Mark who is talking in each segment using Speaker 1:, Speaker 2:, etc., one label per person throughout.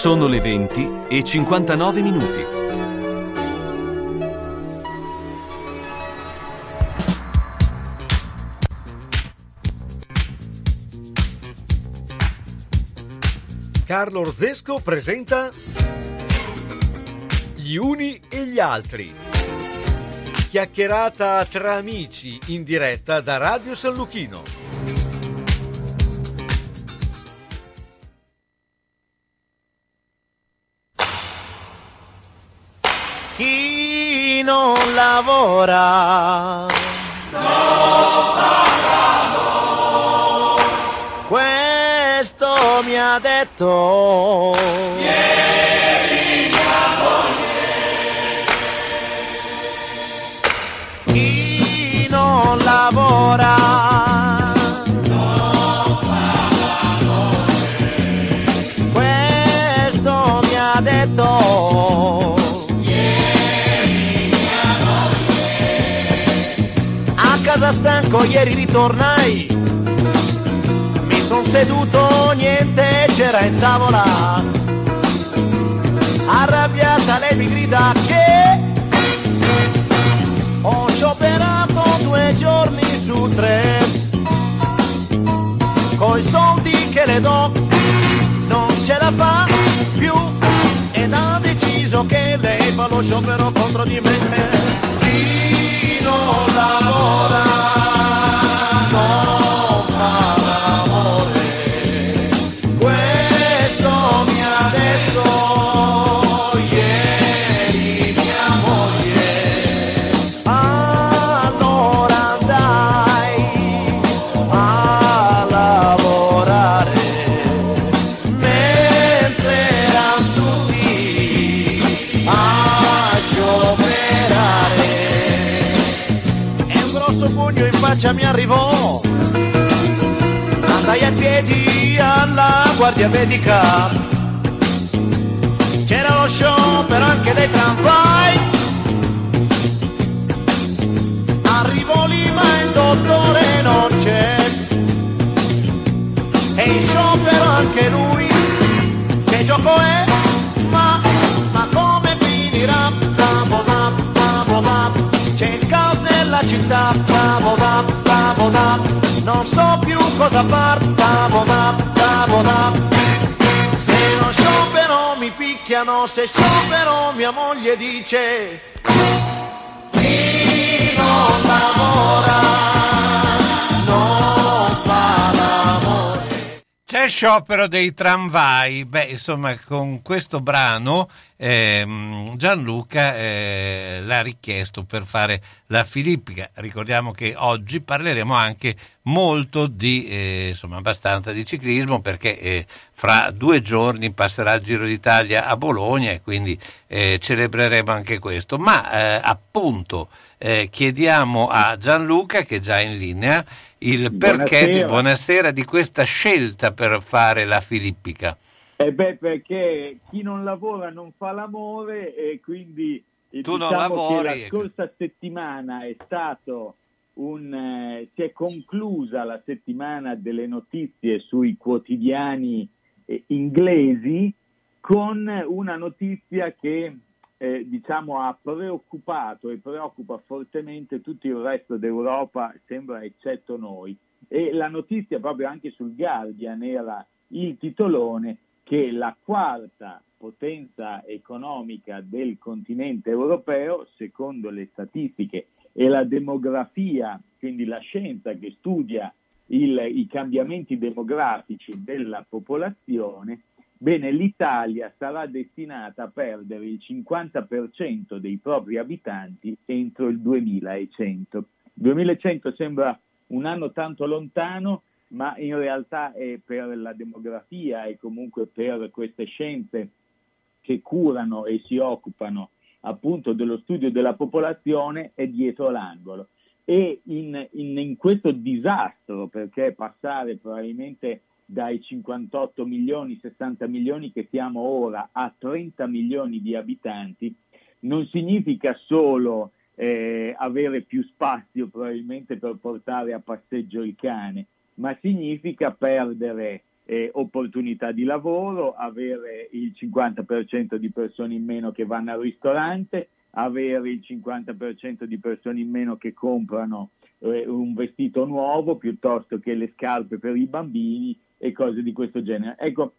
Speaker 1: Sono le 20 e 59 minuti.
Speaker 2: Carlo Orzesco presenta Gli uni e gli altri. Chiacchierata tra amici in diretta da Radio San Luchino.
Speaker 3: Non lavora. Questo mi ha detto stanco ieri ritornai. Mi son seduto niente c'era in tavola. Arrabbiata lei mi grida che? Ho scioperato due giorni su tre. Coi soldi che le do non ce la fa più. Ed ha deciso che lei fa lo sciopero contro di me. Chi non lavora guardia medica. C'era lo sciopero anche dei tramvai. Arrivo lì ma il dottore non c'è. E in sciopero anche lui. Che gioco è? Ma, ma come finirà? Tavo da, tavo da, c'è il caos nella città. Tavo da, tavo da, non so più cosa far Tavo da, tavo da se non sciopero mi picchiano se sciopero mia moglie dice chi non lavora non
Speaker 4: C'è sciopero dei tramvai, beh insomma con questo brano ehm, Gianluca eh, l'ha richiesto per fare la Filippica, ricordiamo che oggi parleremo anche molto di, eh, insomma abbastanza di ciclismo perché eh, fra due giorni passerà il Giro d'Italia a Bologna e quindi eh, celebreremo anche questo, ma eh, appunto eh, chiediamo a Gianluca che è già in linea il perché di,
Speaker 5: Buonasera.
Speaker 4: buonasera di questa scelta per fare la Filippica.
Speaker 5: E beh, perché chi non lavora non fa l'amore e quindi eh,
Speaker 4: Tu non
Speaker 5: diciamo
Speaker 4: lavori,
Speaker 5: che la
Speaker 4: ecco.
Speaker 5: scorsa settimana è stato un eh, si è conclusa la settimana delle notizie sui quotidiani eh, inglesi con una notizia che eh, diciamo ha preoccupato e preoccupa fortemente tutto il resto d'Europa, sembra eccetto noi. E la notizia proprio anche sul Guardian era il titolone che la quarta potenza economica del continente europeo, secondo le statistiche e la demografia, quindi la scienza che studia il- i cambiamenti demografici della popolazione, bene, l'Italia sarà destinata a perdere il 50% dei propri abitanti entro il 2100. 2100 sembra un anno tanto lontano, ma in realtà è per la demografia e comunque per queste scienze che curano e si occupano appunto dello studio della popolazione è dietro l'angolo. E in, in- in questo disastro, perché passare probabilmente dai 58 milioni, 60 milioni che siamo ora a 30 milioni di abitanti, non significa solo eh, avere più spazio probabilmente per portare a passeggio il cane, ma significa perdere eh, opportunità di lavoro, avere il 50% di persone in meno che vanno al ristorante, avere il 50% di persone in meno che comprano eh, un vestito nuovo piuttosto che le scarpe per i bambini e cose di questo genere. Ecco,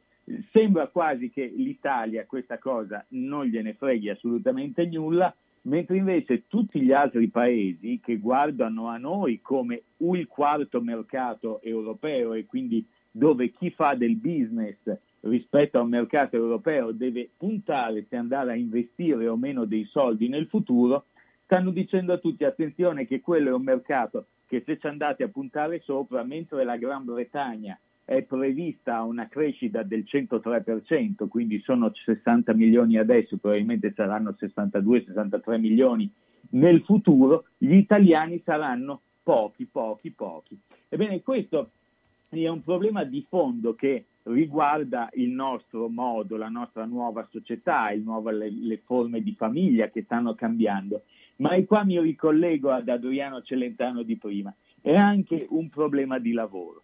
Speaker 5: sembra quasi che l'Italia questa cosa non gliene freghi assolutamente nulla, mentre invece tutti gli altri paesi che guardano a noi come il quarto mercato europeo e quindi dove chi fa del business rispetto a un mercato europeo deve puntare se andare a investire o meno dei soldi nel futuro, stanno dicendo a tutti attenzione che quello è un mercato che se ci andate a puntare sopra, mentre la Gran Bretagna è prevista una crescita del 103%, quindi sono 60 milioni adesso, probabilmente saranno 62-63 milioni nel futuro, gli italiani saranno pochi, pochi, pochi. Ebbene, questo è un problema di fondo che riguarda il nostro modo, la nostra nuova società, nuovo, le, le, forme di famiglia che stanno cambiando. Ma e qua mi ricollego ad Adriano Celentano di prima, è anche un problema di lavoro,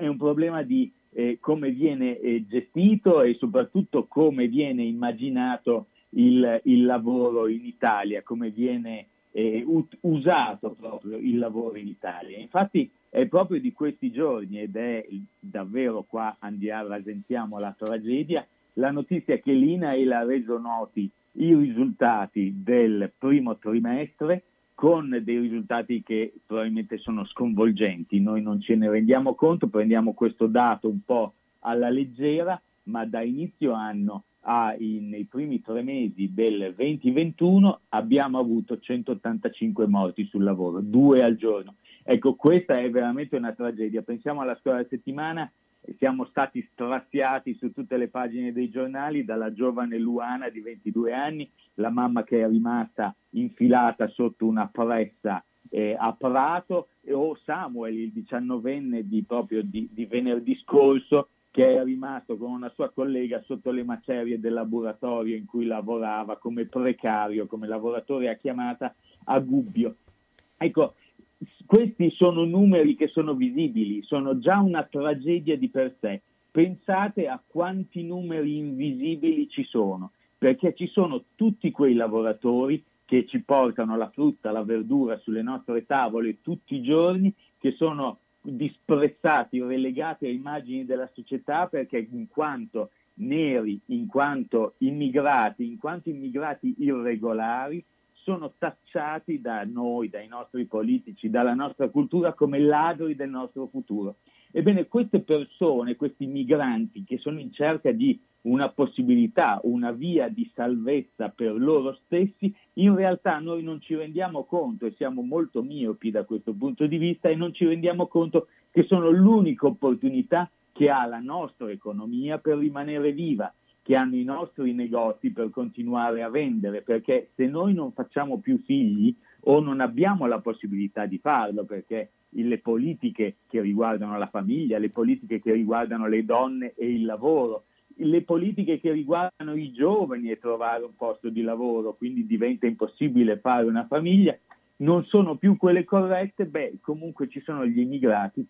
Speaker 5: è un problema di eh, come viene eh, gestito e soprattutto come viene immaginato il, il lavoro in Italia, come viene eh, usato proprio il lavoro in Italia. Infatti è proprio di questi giorni ed è davvero qua andiamo, rasentiamo la tragedia, la notizia che l'INAIL ha reso noti i risultati del primo trimestre con dei risultati che probabilmente sono sconvolgenti. Noi non ce ne rendiamo conto, prendiamo questo dato un po' alla leggera, ma da inizio anno a, in, nei primi tre mesi del 2021 abbiamo avuto 185 morti sul lavoro, due al giorno. Ecco, questa è veramente una tragedia. Pensiamo alla scuola settimana, siamo stati straziati su tutte le pagine dei giornali dalla giovane Luana di 22 anni, la mamma che è rimasta infilata sotto una pressa eh, a Prato, o Samuel, il diciannovenne di, proprio di, di venerdì scorso, che è rimasto con una sua collega sotto le macerie del laboratorio in cui lavorava come precario, come lavoratore a chiamata a Gubbio. Ecco, questi sono numeri che sono visibili, sono già una tragedia di per sé. Pensate a quanti numeri invisibili ci sono, perché ci sono tutti quei lavoratori che ci portano la frutta, la verdura sulle nostre tavole tutti i giorni, che sono disprezzati, relegati ai margini della società perché in quanto neri, in quanto immigrati, in quanto immigrati irregolari, sono tacciati da noi, dai nostri politici, dalla nostra cultura come ladri del nostro futuro. Ebbene, queste persone, questi migranti che sono in cerca di una possibilità, una via di salvezza per loro stessi, in realtà noi non ci rendiamo conto e siamo molto miopi da questo punto di vista e non ci rendiamo conto che sono l'unica opportunità che ha la nostra economia per rimanere viva, che hanno i nostri negozi per continuare a vendere, perché se noi non facciamo più figli o non abbiamo la possibilità di farlo, perché le politiche che riguardano la famiglia, le politiche che riguardano le donne e il lavoro, le politiche che riguardano i giovani e trovare un posto di lavoro, quindi diventa impossibile fare una famiglia, non sono più quelle corrette, beh, comunque ci sono gli immigrati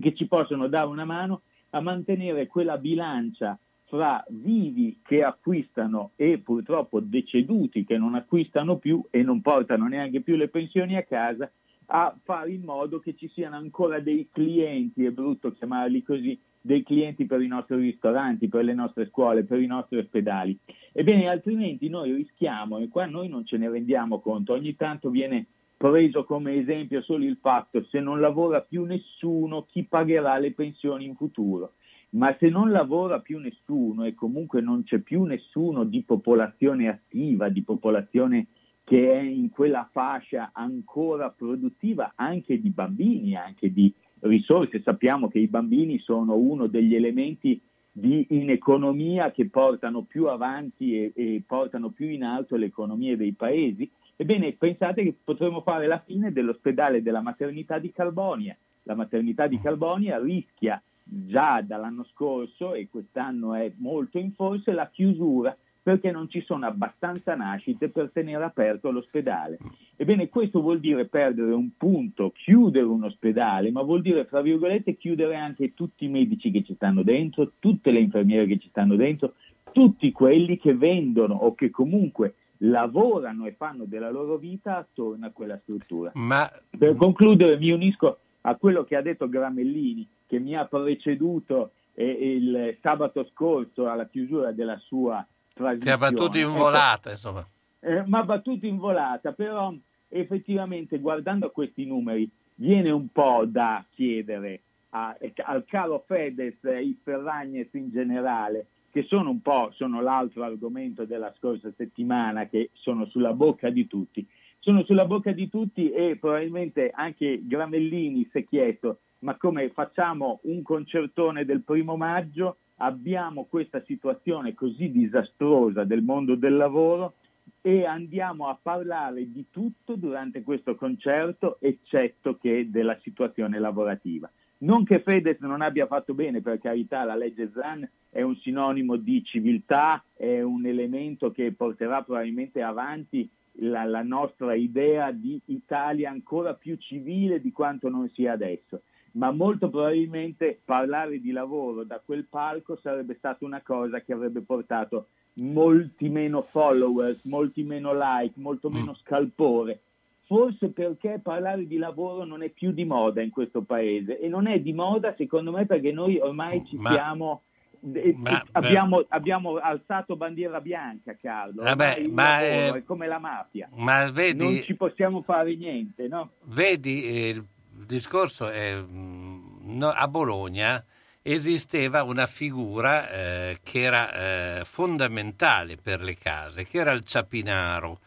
Speaker 5: che ci possono dare una mano a mantenere quella bilancia fra vivi che acquistano e purtroppo deceduti che non acquistano più e non portano neanche più le pensioni a casa, a fare in modo che ci siano ancora dei clienti, è brutto chiamarli così, dei clienti per i nostri ristoranti, per le nostre scuole, per i nostri ospedali. Ebbene, altrimenti noi rischiamo, e qua noi non ce ne rendiamo conto, ogni tanto viene preso come esempio solo il fatto se non lavora più nessuno, chi pagherà le pensioni in futuro ma se non lavora più nessuno e comunque non c'è più nessuno di popolazione attiva, di popolazione che è in quella fascia ancora produttiva, anche di bambini, anche di risorse, sappiamo che i bambini sono uno degli elementi di, in economia che portano più avanti e, e portano più in alto le economie dei paesi, ebbene pensate che potremmo fare la fine dell'ospedale della maternità di Calbonia. La maternità di Calbonia rischia già dall'anno scorso e quest'anno è molto in forse la chiusura perché non ci sono abbastanza nascite per tenere aperto l'ospedale. Ebbene, questo vuol dire perdere un punto, chiudere un ospedale, ma vuol dire, fra virgolette, chiudere anche tutti i medici che ci stanno dentro, tutte le infermiere che ci stanno dentro, tutti quelli che vendono o che comunque lavorano e fanno della loro vita attorno a quella struttura.
Speaker 4: Ma...
Speaker 5: Per concludere mi unisco a quello che ha detto Gramellini, che mi ha preceduto eh, il sabato scorso alla chiusura della sua trasmissione.
Speaker 4: Ti ha battuto in volata, insomma.
Speaker 5: Eh, mi ha battuto in volata, però effettivamente guardando questi numeri viene un po' da chiedere a, al caro Fedez e i Ferragnez in generale, che sono un po' sono l'altro argomento della scorsa settimana, che sono sulla bocca di tutti. Sono sulla bocca di tutti e probabilmente anche Gramellini si è chiesto ma come facciamo un concertone del primo maggio abbiamo questa situazione così disastrosa del mondo del lavoro e andiamo a parlare di tutto durante questo concerto, eccetto che della situazione lavorativa. Non che Fedez non abbia fatto bene, per carità, la legge Zan è un sinonimo di civiltà, è un elemento che porterà probabilmente avanti la, la nostra idea di Italia ancora più civile di quanto non sia adesso ma molto probabilmente parlare di lavoro da quel palco sarebbe stata una cosa che avrebbe portato molti meno followers, molti meno like, molto mm. meno scalpore. Forse perché parlare di lavoro non è più di moda in questo paese e non è di moda secondo me perché noi ormai ci ma, siamo... Ma, abbiamo, abbiamo, alzato bandiera bianca, Carlo.
Speaker 4: Vabbè, ma
Speaker 5: è, è come la mafia.
Speaker 4: Ma vedi,
Speaker 5: non ci possiamo fare niente, no?
Speaker 4: Vedi, eh, il il discorso è mm, no, a Bologna esisteva una figura eh, che era eh, fondamentale per le case, che era il ciapinaro.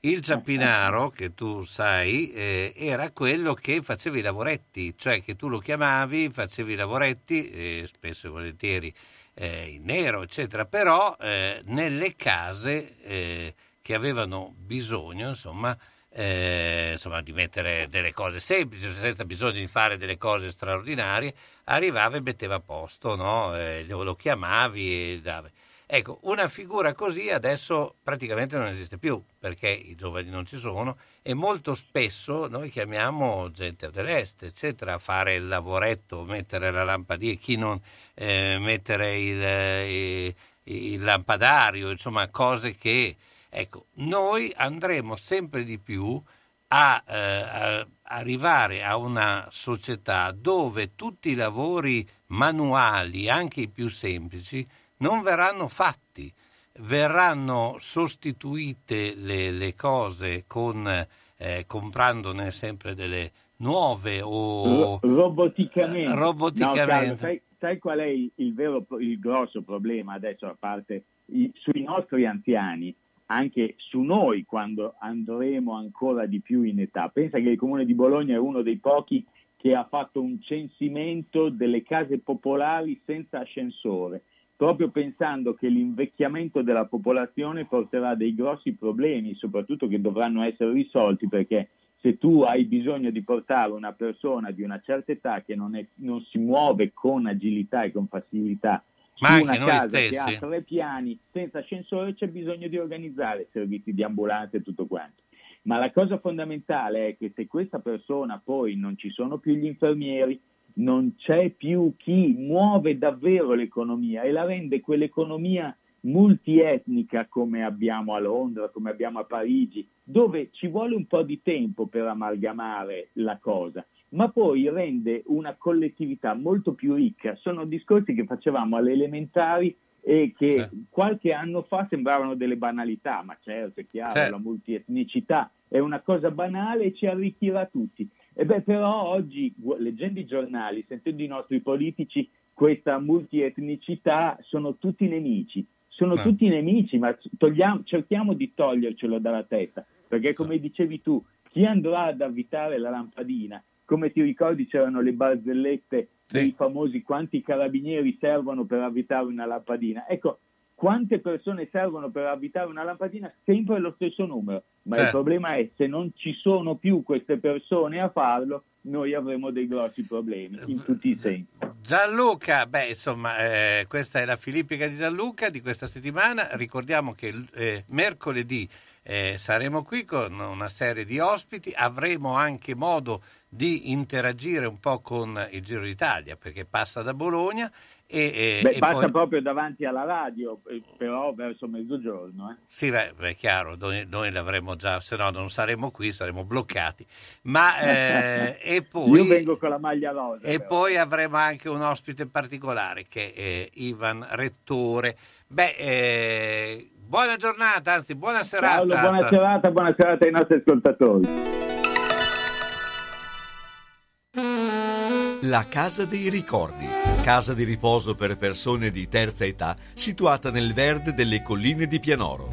Speaker 4: Il ciapinaro, che tu sai, eh, era quello che faceva i lavoretti, cioè che tu lo chiamavi, facevi i lavoretti, eh, spesso e volentieri eh, in nero, eccetera, però eh, nelle case che avevano bisogno, insomma, eh, insomma, di mettere delle cose semplici, senza bisogno di fare delle cose straordinarie, arrivava e metteva a posto, no? eh, lo, chiamavi e dava. Ecco, una figura così adesso praticamente non esiste più perché i giovani non ci sono e molto spesso noi chiamiamo gente dell'est, eccetera, a fare il lavoretto, mettere la lampadina, chi non eh, mettere il, il, eh, il lampadario, insomma, cose che Ecco, noi andremo sempre di più a, eh, a arrivare a una società dove tutti i lavori manuali, anche i più semplici, non verranno fatti, verranno sostituite le, le cose con, eh, comprandone sempre delle nuove o
Speaker 5: roboticamente.
Speaker 4: roboticamente. No, Carlo,
Speaker 5: sai, sai, qual è il, il, vero, il grosso problema adesso a parte i, sui nostri anziani? Anche su noi quando andremo ancora di più in età. Pensa che il comune di Bologna è uno dei pochi che ha fatto un censimento delle case popolari senza ascensore, proprio pensando che l'invecchiamento della popolazione porterà dei grossi problemi, soprattutto che dovranno essere risolti perché se tu hai bisogno di portare una persona di una certa età che non, è, non si muove con agilità e con facilità
Speaker 4: ma
Speaker 5: una casa
Speaker 4: stessi.
Speaker 5: che ha tre piani senza ascensore c'è bisogno di organizzare servizi di ambulanza e tutto quanto. Ma la cosa fondamentale è che se questa persona poi non ci sono più gli infermieri, non c'è più chi muove davvero l'economia e la rende quell'economia multietnica come abbiamo a Londra, come abbiamo a Parigi, dove ci vuole un po' di tempo per amalgamare la cosa ma poi rende una collettività molto più ricca. Sono discorsi che facevamo alle elementari e che eh. qualche anno fa sembravano delle banalità, ma certo è chiaro, certo. la multietnicità è una cosa banale e ci arricchirà tutti. E beh, però oggi, leggendo i giornali, sentendo i nostri politici, questa multietnicità sono tutti nemici. Sono no. tutti nemici, ma togliamo, cerchiamo di togliercelo dalla testa, perché come dicevi tu, chi andrà ad avvitare la lampadina come ti ricordi c'erano le barzellette sì. dei famosi quanti carabinieri servono per avvitare una lampadina. Ecco, quante persone servono per avvitare una lampadina? Sempre lo stesso numero, ma eh. il problema è se non ci sono più queste persone a farlo, noi avremo dei grossi problemi in tutti i sensi.
Speaker 4: Gianluca, beh, insomma, eh, questa è la Filippica di Gianluca di questa settimana. Ricordiamo che eh, mercoledì eh, saremo qui con una serie di ospiti, avremo anche modo di interagire un po' con il Giro d'Italia perché passa da Bologna e,
Speaker 5: beh,
Speaker 4: e
Speaker 5: passa
Speaker 4: poi...
Speaker 5: proprio davanti alla radio, eh, però verso mezzogiorno. Eh.
Speaker 4: Sì, beh, è chiaro, noi, noi l'avremo già, se no non saremo qui, saremo bloccati. Ma, eh, e poi,
Speaker 5: Io vengo con la maglia rosa.
Speaker 4: E
Speaker 5: però.
Speaker 4: poi avremo anche un ospite particolare che è Ivan Rettore. Beh, eh, buona giornata, anzi buona serata.
Speaker 5: Paolo, buona serata, buona serata ai nostri ascoltatori.
Speaker 2: La Casa dei Ricordi, casa di riposo per persone di terza età, situata nel verde delle colline di Pianoro.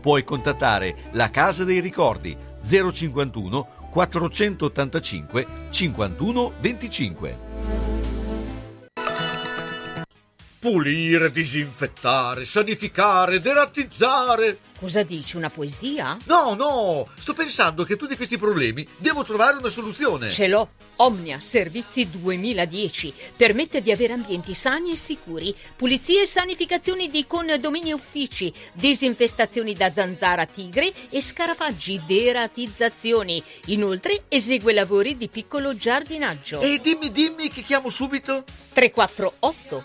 Speaker 2: Puoi contattare la Casa dei Ricordi 051 485 51 25. Pulire, disinfettare, sanificare, derattizzare.
Speaker 6: Cosa dici, una poesia?
Speaker 2: No, no, sto pensando che a tutti questi problemi devo trovare una soluzione.
Speaker 6: Ce l'ho. Omnia Servizi 2010 permette di avere ambienti sani e sicuri, pulizie e sanificazioni di condomini e uffici, disinfestazioni da zanzara tigre e scarafaggi, deratizzazioni. Inoltre esegue lavori di piccolo giardinaggio.
Speaker 2: E dimmi, dimmi che chiamo subito.
Speaker 6: 348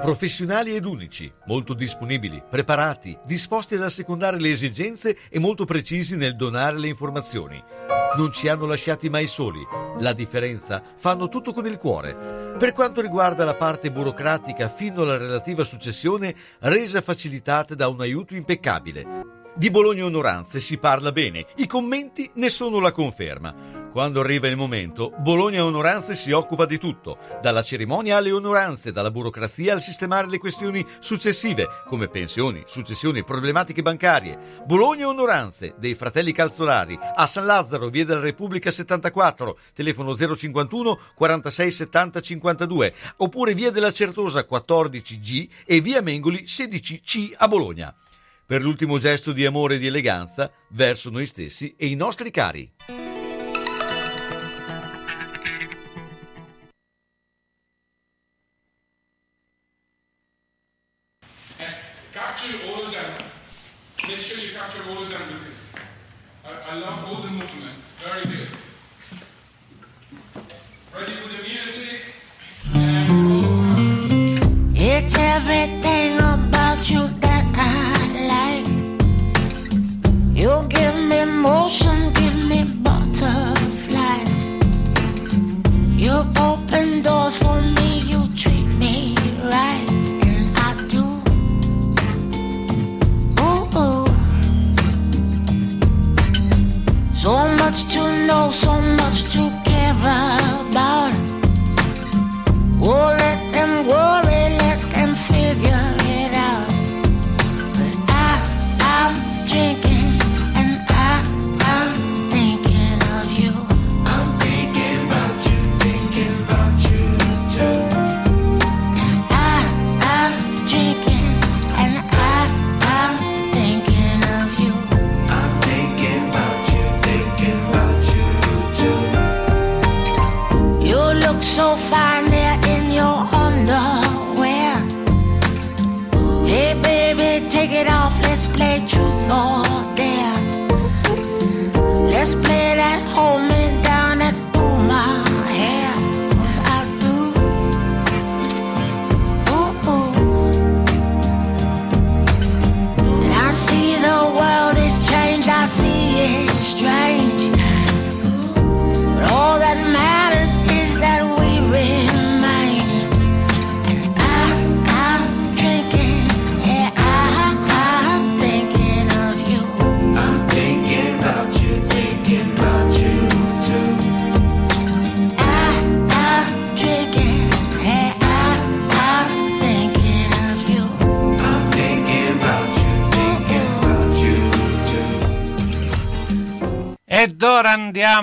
Speaker 2: Professionali ed unici, molto disponibili, preparati, disposti ad assecondare le esigenze e molto precisi nel donare le informazioni. Non ci hanno lasciati mai soli. La differenza fanno tutto con il cuore. Per quanto riguarda la parte burocratica fino alla relativa successione, resa facilitata da un aiuto impeccabile. Di Bologna Onoranze si parla bene, i commenti ne sono la conferma. Quando arriva il momento, Bologna Onoranze si occupa di tutto, dalla cerimonia alle onoranze, dalla burocrazia al sistemare le questioni successive, come pensioni, successioni e problematiche bancarie. Bologna Onoranze, dei fratelli Calzolari, a San Lazzaro, via della Repubblica 74, telefono 051 46 70 52, oppure via della Certosa 14G e via Mengoli 16C a Bologna. Per l'ultimo gesto di amore e di eleganza verso noi stessi e i nostri cari.
Speaker 7: Make sure you capture all of them, Lucas. I, I love all the movements. Very good. Ready for the music? And
Speaker 8: It's everything about you that I like. You give me motion, give me butterflies. You open doors much to know, so much to care about.
Speaker 4: Oh, let them worry.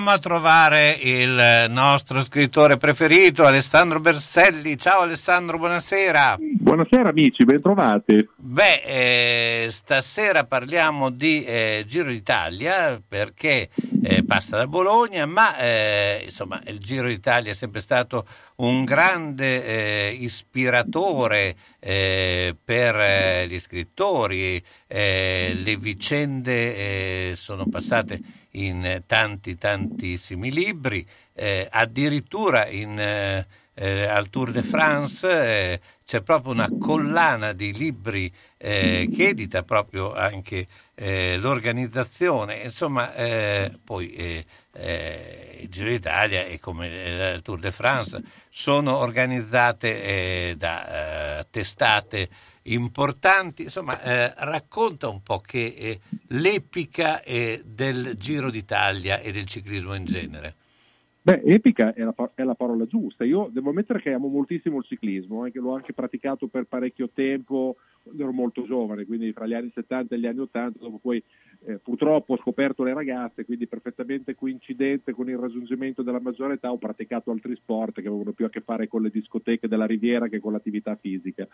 Speaker 4: Andiamo a trovare il nostro scrittore preferito, Alessandro Berselli. Ciao Alessandro, buonasera.
Speaker 9: Buonasera amici, bentrovati.
Speaker 4: Beh, eh, stasera parliamo di eh, Giro d'Italia perché eh, passa da Bologna, ma eh, insomma il Giro d'Italia è sempre stato un grande eh, ispiratore eh, per gli scrittori, le vicende sono passate in tanti tantissimi libri, addirittura in eh, al Tour de France eh, c'è proprio una collana di libri eh, che edita proprio anche eh, l'organizzazione, insomma eh, poi eh, il Giro d'Italia e come il Tour de France sono organizzate da testate importanti, insomma racconta un po' che l'epica del Giro d'Italia e del ciclismo in genere.
Speaker 9: Beh, epica è la, è la, parola giusta. Io devo ammettere che amo moltissimo il ciclismo, eh, che l'ho anche praticato per parecchio tempo quando ero molto giovane, quindi fra gli anni 70 e gli anni 80, dopo poi eh, purtroppo ho scoperto le ragazze, quindi perfettamente coincidente con il raggiungimento della maggiore età ho praticato altri sport che avevano più a che fare con le discoteche della Riviera che con l'attività fisica.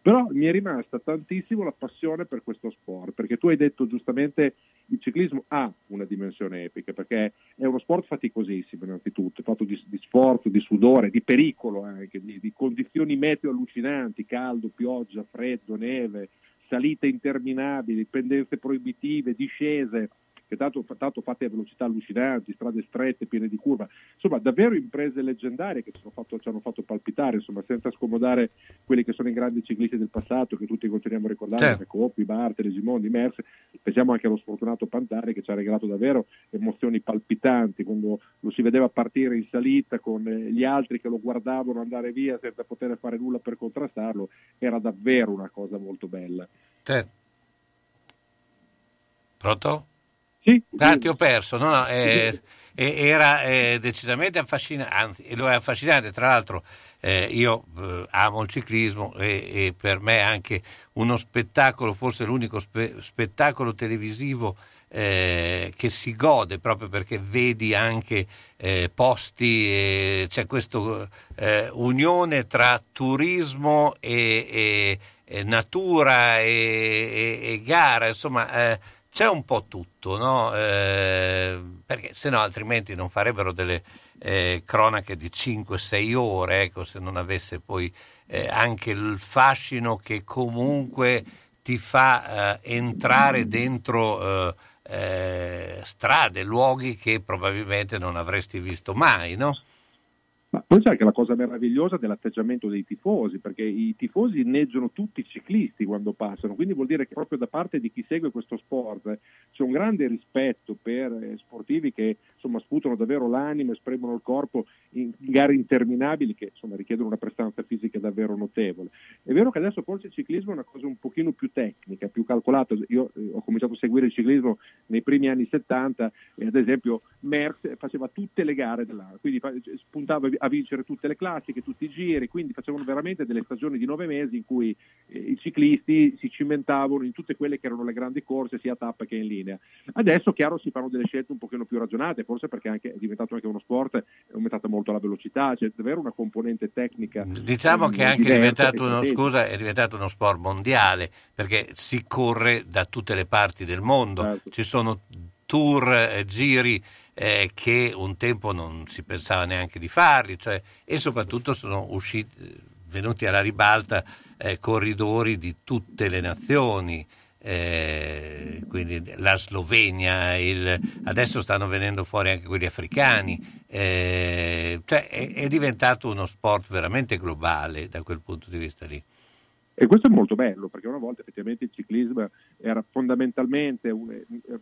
Speaker 9: Però mi è rimasta tantissimo la passione per questo sport, perché tu hai detto giustamente il ciclismo ha una dimensione epica, perché è uno sport faticosissimo innanzitutto, fatto di, di sforzo, di sudore, di pericolo anche, di, di condizioni meteo allucinanti, caldo, pioggia, freddo, neve, salite interminabili, pendenze proibitive, discese, che tanto, tanto fatte a velocità allucinanti, strade strette, piene di curva, insomma davvero imprese leggendarie che ci hanno fatto, ci hanno fatto palpitare, insomma, senza scomodare quelli che sono i grandi ciclisti del passato che tutti continuiamo a ricordare, certo. Coppi, Bartoli, Gimondi, Mers, pensiamo anche allo sfortunato Pantari che ci ha regalato davvero emozioni palpitanti quando lo si vedeva partire in salita con eh, gli altri che lo guardavano andare via senza poter fare nulla per contrastarlo, era davvero una cosa molto bella.
Speaker 4: Certo. Pronto?
Speaker 9: Sì.
Speaker 4: Ah, ti ho perso, no, no, eh, era eh, decisamente affascinante, anzi lo è affascinante, tra l'altro eh, io eh, amo il ciclismo e, e, per me anche uno spettacolo, forse l'unico spe- spettacolo televisivo eh, che si gode proprio perché vedi anche eh, posti, c'è questa unione tra turismo e, e natura e, gara, insomma c'è un po' tutto, no? eh, perché se no altrimenti non farebbero delle eh, cronache di 5-6 ore, ecco, se non avesse poi eh, anche il fascino che comunque ti fa eh, entrare dentro eh, eh, strade, luoghi che probabilmente non avresti visto mai, no?
Speaker 9: Ma poi c'è anche la cosa meravigliosa dell'atteggiamento dei tifosi, perché i tifosi inneggiano tutti i ciclisti quando passano, quindi vuol dire che proprio da parte di chi segue questo sport c'è un grande rispetto per eh, sportivi che insomma, sputano davvero l'anima, esprimono il corpo in gare interminabili che insomma, richiedono una prestanza fisica davvero notevole. È vero che adesso forse il ciclismo è una cosa un pochino più tecnica, più calcolata. Io eh, ho cominciato a seguire il ciclismo nei primi anni 70 e ad esempio Merckx faceva tutte le gare dell'anno, quindi spuntava a vincere tutte le classiche, tutti i giri, quindi facevano veramente delle stagioni di nove mesi in cui eh, i ciclisti si cimentavano in tutte quelle che erano le grandi corse sia a tappa che in linea. Adesso chiaro si fanno delle scelte un pochino più ragionate, forse perché anche, è diventato anche uno sport, è aumentata molto la velocità, c'è davvero una componente tecnica.
Speaker 4: Diciamo che è anche diventato uno, scusa, è diventato uno sport mondiale perché si corre da tutte le parti del mondo, certo. ci sono tour, eh, giri eh, che un tempo non si pensava neanche di farli, cioè, e soprattutto sono usciti, venuti alla ribalta eh, corridori di tutte le nazioni. Eh, quindi la Slovenia, il, adesso stanno venendo fuori anche quelli africani, eh, cioè è, è diventato uno sport veramente globale da quel punto di vista lì.
Speaker 9: E questo è molto bello perché una volta effettivamente il ciclismo era fondamentalmente, un,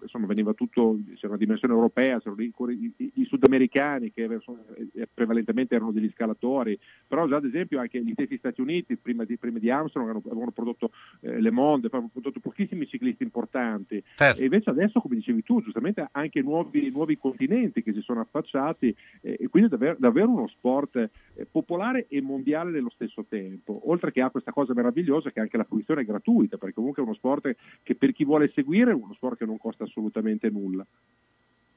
Speaker 9: insomma veniva tutto, c'era una dimensione europea, c'erano i, i, i sudamericani che eh, prevalentemente erano degli scalatori, però già ad esempio anche gli stessi Stati Uniti prima di, prima di Armstrong avevano prodotto eh, Le Monde, avevano prodotto pochissimi ciclisti importanti certo. e invece adesso come dicevi tu giustamente anche nuovi, nuovi continenti che si sono affacciati eh, e quindi davvero, davvero uno sport eh, popolare e mondiale nello stesso tempo, oltre che ha questa cosa meravigliosa meravigliosa che anche la fruizione è gratuita, perché comunque è uno sport che per chi vuole seguire è uno sport che non costa assolutamente nulla.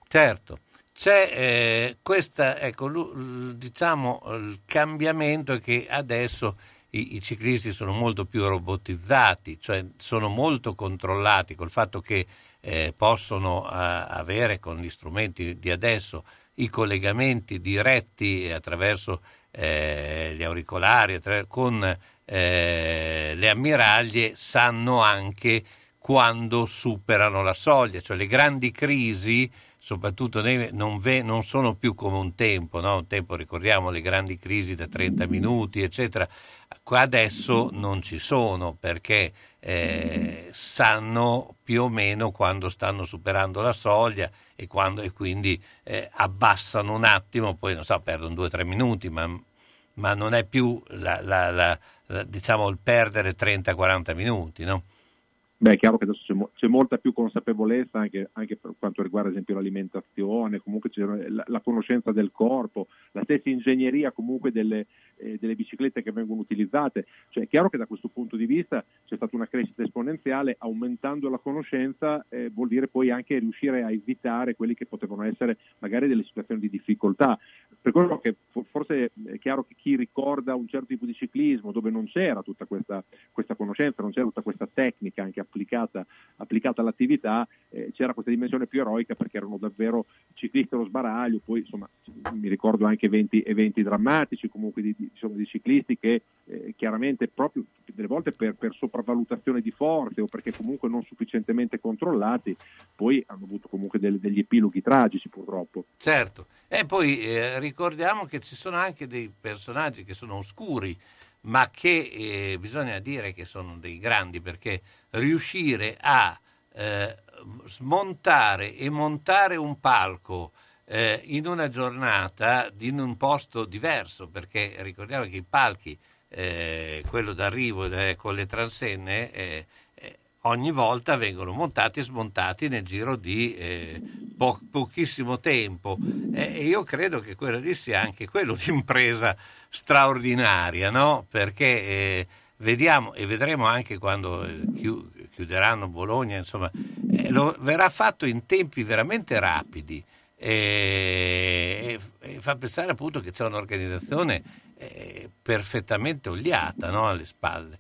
Speaker 4: Certo. c'è eh, questa, ecco, l- diciamo, il cambiamento che adesso i, i, ciclisti sono molto più robotizzati, cioè sono molto controllati col fatto che eh, possono eh, avere con gli strumenti di adesso i collegamenti diretti attraverso eh, gli auricolari, attraverso, con eh, le ammiraglie, sanno anche quando superano la soglia, cioè le grandi crisi soprattutto non, ve, non, sono più come un tempo, no? un tempo ricordiamo le grandi crisi da 30 minuti, eccetera, qua adesso non ci sono perché eh, sanno più o meno quando stanno superando la soglia e, quando, e quindi eh, abbassano un attimo, poi non so, perdono 2-3 minuti, ma, ma, non è più la, la, la, diciamo, il perdere 30-40 minuti. No?
Speaker 9: Beh, è chiaro che adesso c'è, c'è molta più consapevolezza anche, anche, per quanto riguarda ad esempio l'alimentazione, comunque c'è la, la conoscenza del corpo, la stessa ingegneria comunque delle, eh, delle, biciclette che vengono utilizzate. Cioè, è chiaro che da questo punto di vista c'è stata una crescita esponenziale, aumentando la conoscenza eh, vuol dire poi anche riuscire a evitare quelli che potevano essere magari delle situazioni di difficoltà. Per quello che forse è chiaro che chi ricorda un certo tipo di ciclismo dove non c'era tutta questa, questa conoscenza, non c'era tutta questa tecnica anche applicata, applicata all'attività, eh, c'era questa dimensione più eroica perché erano davvero ciclisti allo sbaraglio, poi insomma mi ricordo anche eventi, eventi drammatici comunque di, di, insomma, di ciclisti che eh, chiaramente proprio delle volte per, per, sopravvalutazione di forze o perché comunque non sufficientemente controllati, poi hanno avuto comunque delle, degli epiloghi tragici purtroppo.
Speaker 4: Certo, e poi eh, ricordiamo che ci sono anche dei personaggi che sono oscuri, ma che eh, bisogna dire che sono dei grandi perché riuscire a eh, smontare e montare un palco eh, in una giornata in un posto diverso, perché ricordiamo che i palchi, eh, quello d'arrivo eh, con le transenne, eh, ogni volta vengono montati e smontati nel giro di po- pochissimo tempo. e io credo che quello lì sia anche quello di impresa straordinaria, no? perché eh, vediamo e vedremo anche quando eh, chiuderanno Bologna, insomma, eh, lo, verrà fatto in tempi veramente rapidi e, e fa pensare appunto che c'è un'organizzazione eh, perfettamente oliata no? alle spalle.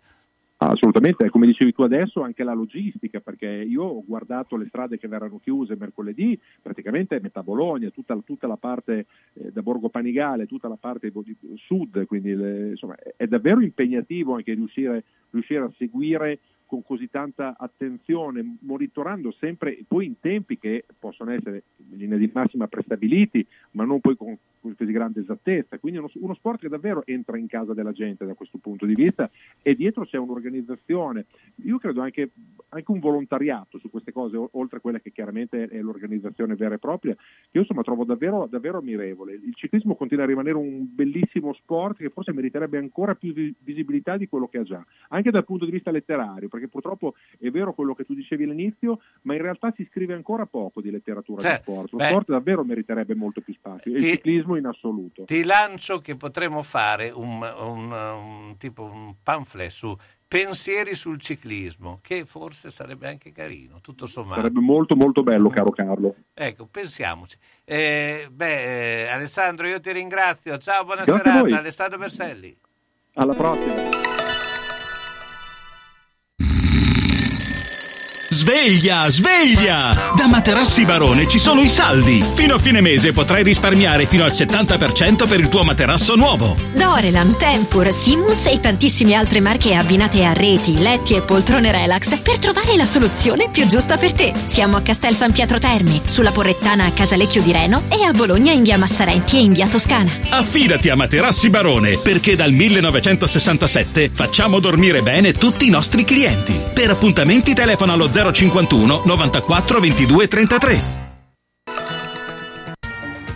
Speaker 9: Assolutamente, come dicevi tu adesso, anche la logistica, perché io ho guardato le strade che verranno chiuse mercoledì, praticamente metà Bologna, tutta, tutta la parte eh, da Borgo Panigale, tutta la parte sud, quindi le, insomma, è davvero impegnativo anche riuscire, riuscire a seguire con così tanta attenzione, monitorando sempre poi in tempi che possono essere in linea di massima prestabiliti, ma non poi con così grande esattezza. Quindi uno, uno, sport che davvero entra in casa della gente da questo punto di vista e dietro c'è un'organizzazione, io credo anche, anche un volontariato su queste cose, oltre a quella che chiaramente è l'organizzazione vera e propria, che io insomma trovo davvero, davvero ammirevole. Il ciclismo continua a rimanere un bellissimo sport che forse meriterebbe ancora più visibilità di quello che ha già, anche dal punto di vista letterario, perché purtroppo è vero quello che tu dicevi all'inizio, ma in realtà si scrive ancora poco di letteratura cioè, di sport. Lo beh, sport davvero meriterebbe molto più spazio. E il ciclismo in assoluto.
Speaker 4: Ti lancio che potremmo fare un, un, un, tipo un pamphlet su pensieri sul ciclismo, che forse sarebbe anche carino, tutto sommato.
Speaker 9: Sarebbe molto molto bello, caro Carlo.
Speaker 4: Ecco, pensiamoci. Eh, beh, eh, Alessandro, io ti ringrazio. Ciao, buona Grazie serata. Alessandro Berselli.
Speaker 9: Alla prossima.
Speaker 10: Sveglia, sveglia! Da Materassi Barone ci sono i saldi. Fino a fine mese potrai risparmiare fino al 70% per il tuo materasso nuovo.
Speaker 11: Dorelan, Tempur, Simus e tantissime altre marche abbinate a reti, letti e poltrone relax per trovare la soluzione più giusta per te. Siamo a Castel San Pietro Terme, sulla Porrettana a Casalecchio di Reno e a Bologna in via Massarenti e in via Toscana.
Speaker 10: Affidati a Materassi Barone perché dal 1967 facciamo dormire bene tutti i nostri clienti. Per appuntamenti telefono allo 0 051 94 22 33.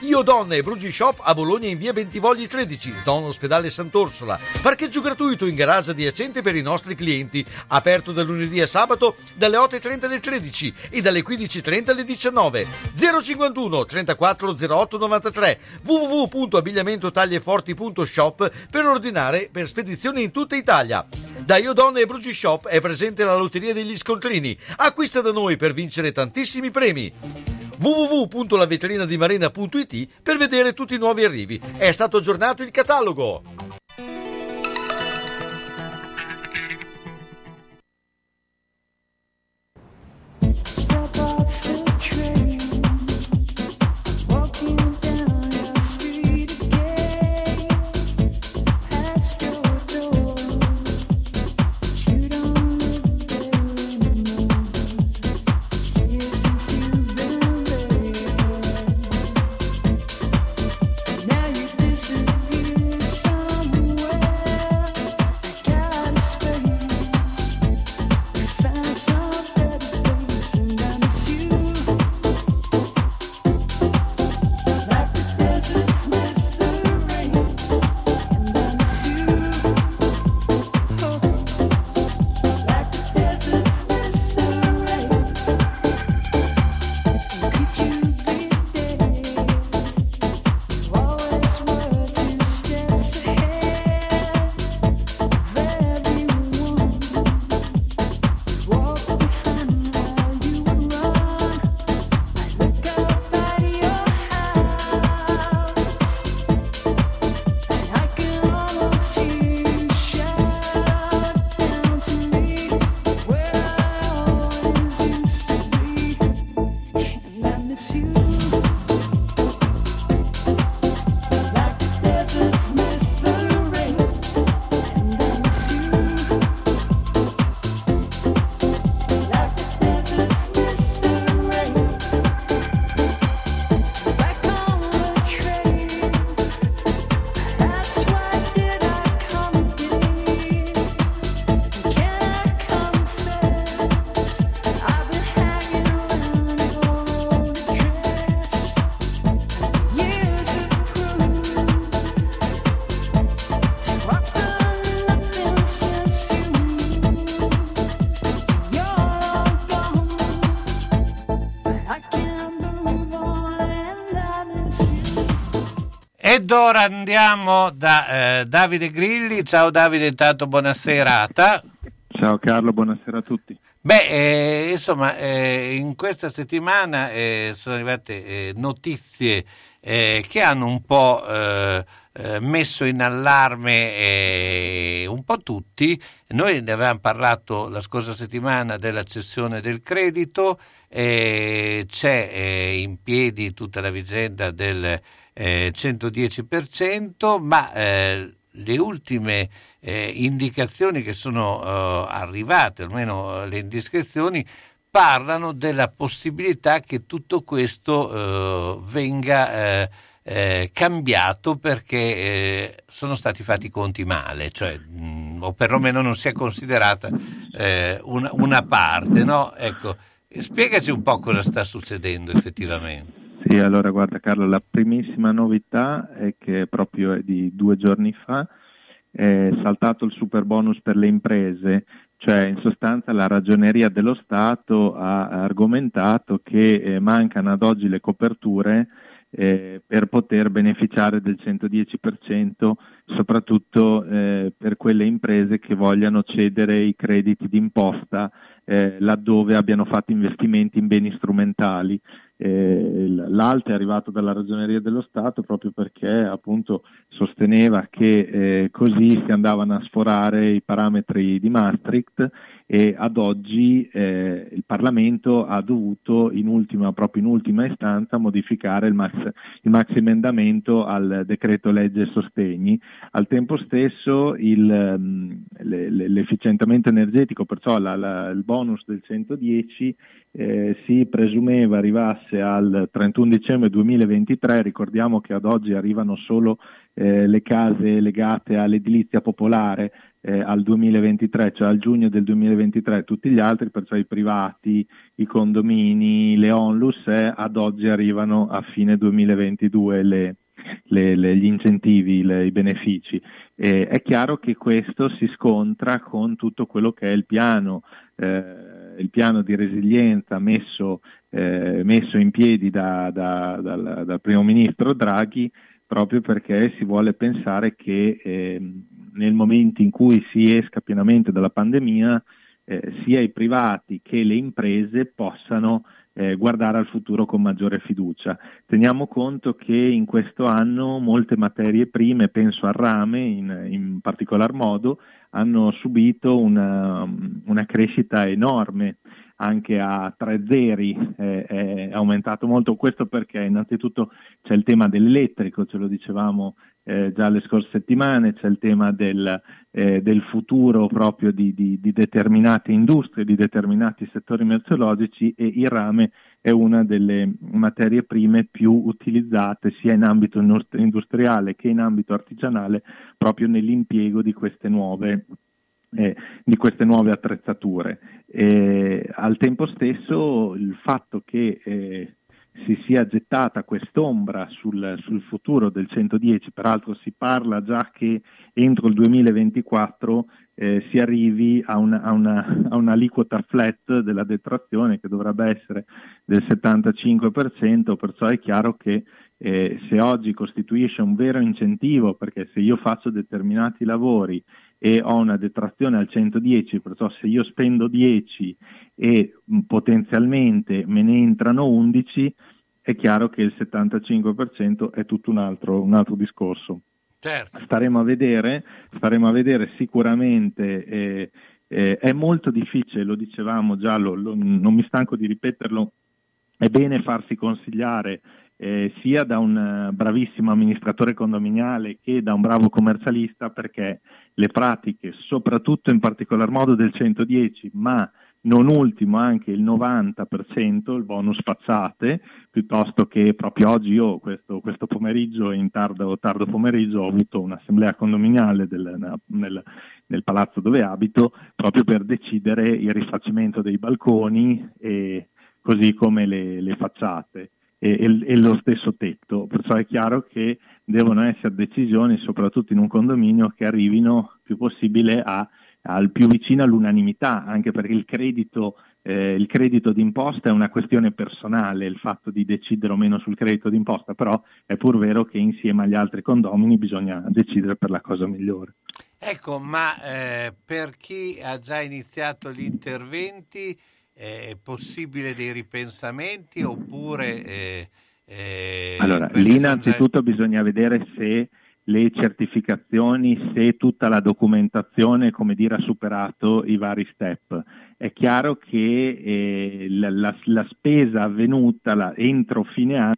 Speaker 12: Io Donne e Brugi Shop a Bologna in via Bentivogli 13, zona ospedale Sant'Orsola. Parcheggio gratuito in garage adiacente per i nostri clienti. Aperto da lunedì a sabato dalle 8.30 alle 13 e dalle 15.30 alle 19. 051 34 08 93 www.abbigliamentotaglieforti.shop per ordinare per spedizione in tutta Italia. Da Io Donne e Brugi Shop è presente la lotteria degli scontrini. Acquista da noi per vincere tantissimi premi www.lavetrinadimarina.it per vedere tutti i nuovi arrivi. È stato aggiornato il catalogo.
Speaker 4: Ed ora andiamo da eh, Davide Grilli. Ciao Davide, intanto buona serata.
Speaker 13: Ciao Carlo, buonasera a tutti.
Speaker 4: Beh, eh, insomma, eh, in questa settimana eh, sono arrivate eh, notizie eh, che hanno un po' messo in allarme un po' tutti. Noi ne avevamo parlato la scorsa settimana della cessione del credito, c'è in piedi tutta la vicenda del eh, 110%, ma eh, le ultime eh, indicazioni che sono eh, arrivate, almeno eh, le indiscrezioni, parlano della possibilità che tutto questo eh, venga cambiato perché sono stati fatti i conti male, cioè, mh, o perlomeno non si è considerata una, una parte. No? Ecco, spiegaci un po' cosa sta succedendo effettivamente.
Speaker 13: Sì, allora guarda Carlo, la primissima novità è che proprio di due giorni fa è saltato il super bonus per le imprese, cioè in sostanza la ragioneria dello Stato ha argomentato che eh, mancano ad oggi le coperture eh, per poter beneficiare del 110%, soprattutto eh, per quelle imprese che vogliano cedere i crediti d'imposta eh, laddove abbiano fatto investimenti in beni strumentali. Eh, l'alto è arrivato dalla Ragioneria dello Stato proprio perché appunto sosteneva che eh, così si andavano a sforare i parametri di Maastricht e ad oggi eh, il Parlamento ha dovuto in ultima, proprio in ultima istanza modificare il max, il maxi emendamento al decreto legge sostegni. Al tempo stesso il, le, l'efficientamento energetico, perciò la, la, il bonus del 110 eh, si presumeva arrivasse al 31 dicembre 2023, ricordiamo che ad oggi arrivano solo eh, le case legate all'edilizia popolare eh, al 2023, cioè al giugno del 2023, tutti gli altri, perciò i privati, i condomini, le onlus, ad oggi arrivano a fine 2022 le, le, le, gli incentivi, i benefici. Eh, è chiaro che questo si scontra con tutto quello che è il piano, eh, il piano di resilienza messo, eh, messo in piedi da, da, dal, dal, primo ministro Draghi proprio perché si vuole pensare che ehm, nel momento in cui si esca pienamente dalla pandemia eh, sia i privati che le imprese possano eh, guardare al futuro con maggiore fiducia. Teniamo conto che in questo anno molte materie prime, penso al rame in, in particolar modo, hanno subito una, una crescita enorme anche a tre zeri eh, è aumentato molto. Questo perché innanzitutto c'è il tema dell'elettrico, ce lo dicevamo eh, già le scorse settimane, c'è il tema del, eh, del futuro proprio di, di, di, determinate industrie, di determinati settori merceologici e il rame è una delle materie prime più utilizzate sia in ambito industriale che in ambito artigianale proprio nell'impiego di queste nuove eh, di queste nuove attrezzature. Eh, al tempo stesso il fatto che eh, si sia gettata quest'ombra sul, sul, futuro del 110, peraltro si parla già che entro il 2024 eh, si arrivi a, una, a, una, a, un'aliquota flat della detrazione che dovrebbe essere del 75%, perciò è chiaro che eh, se oggi costituisce un vero incentivo, perché se io faccio determinati lavori e ho una detrazione al 110, perciò se io spendo 10 e potenzialmente me ne entrano 11, è chiaro che il 75% è tutto un altro, un altro discorso.
Speaker 4: Certo.
Speaker 13: Staremo, a vedere, staremo a vedere sicuramente. Eh, eh, è molto difficile, lo dicevamo già, lo, lo, non mi stanco di ripeterlo, è bene farsi consigliare eh, sia da un uh, bravissimo amministratore condominiale che da un bravo commercialista perché le pratiche, soprattutto in particolar modo del 110, ma non ultimo anche il 90%, il bonus facciate, piuttosto che proprio oggi io questo, questo pomeriggio, in tardo, tardo, pomeriggio, ho avuto un'assemblea condominiale del, nel, nel, palazzo dove abito proprio per decidere il rifacimento dei balconi e così come le, le facciate e, e, lo stesso tetto, perciò è chiaro che devono essere decisioni, soprattutto in un condominio, che arrivino più possibile a, al più vicino all'unanimità, anche perché il credito, eh, il credito d'imposta è una questione personale, il fatto di decidere o meno sul credito d'imposta, però è pur vero che insieme agli altri condomini bisogna decidere per la cosa migliore.
Speaker 4: Ecco, ma eh, per chi ha già iniziato gli interventi, è possibile dei ripensamenti oppure... Eh,
Speaker 13: eh, allora, lì innanzitutto già... bisogna vedere se le certificazioni, se tutta la documentazione, come dire, ha superato i vari step. È chiaro che eh, la, la, la, spesa avvenuta la, entro fine anno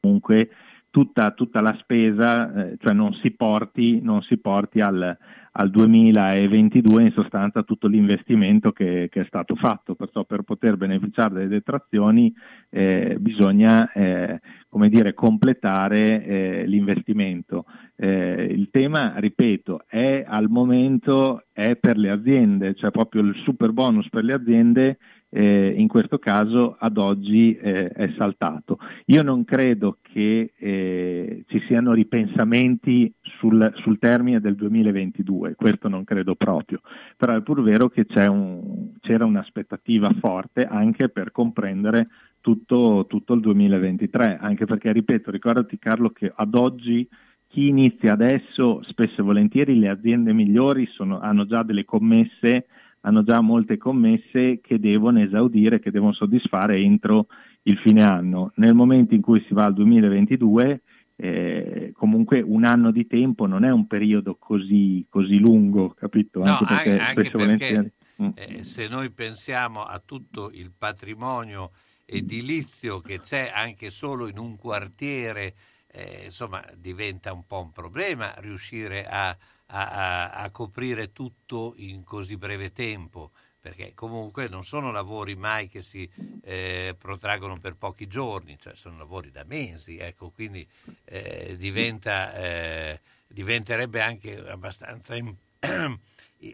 Speaker 13: comunque tutta, tutta la spesa, eh, cioè non si porti, non si porti al, al 2022 in sostanza tutto l'investimento che, che, è stato fatto, perciò per poter beneficiare delle detrazioni eh, bisogna eh, come dire, completare eh, l'investimento. Eh, il tema, ripeto, è al momento è per le aziende, cioè proprio il super bonus per le aziende eh, in questo caso ad oggi eh, è saltato. Io non credo che eh, ci siano ripensamenti sul, sul, termine del 2022, questo non credo proprio, però è pur vero che un, c'era un'aspettativa forte anche per comprendere tutto, tutto il 2023, anche perché, ripeto, ricordati Carlo che ad oggi chi inizia adesso, spesso e volentieri le aziende migliori sono, hanno già delle commesse hanno già molte commesse che devono esaudire, che devono soddisfare entro il fine anno. Nel momento in cui si va al 2022, eh, comunque un anno di tempo non è un periodo così, così lungo, capito?
Speaker 4: No, anche perché, anche perché mm. eh, se noi pensiamo a tutto il patrimonio edilizio che c'è anche solo in un quartiere, eh, insomma diventa un po' un problema riuscire a a, a, a coprire tutto in così breve tempo perché comunque non sono lavori mai che si eh, protraggono per pochi giorni, cioè sono lavori da mesi, ecco, quindi eh, diventa, eh, diventerebbe anche abbastanza im-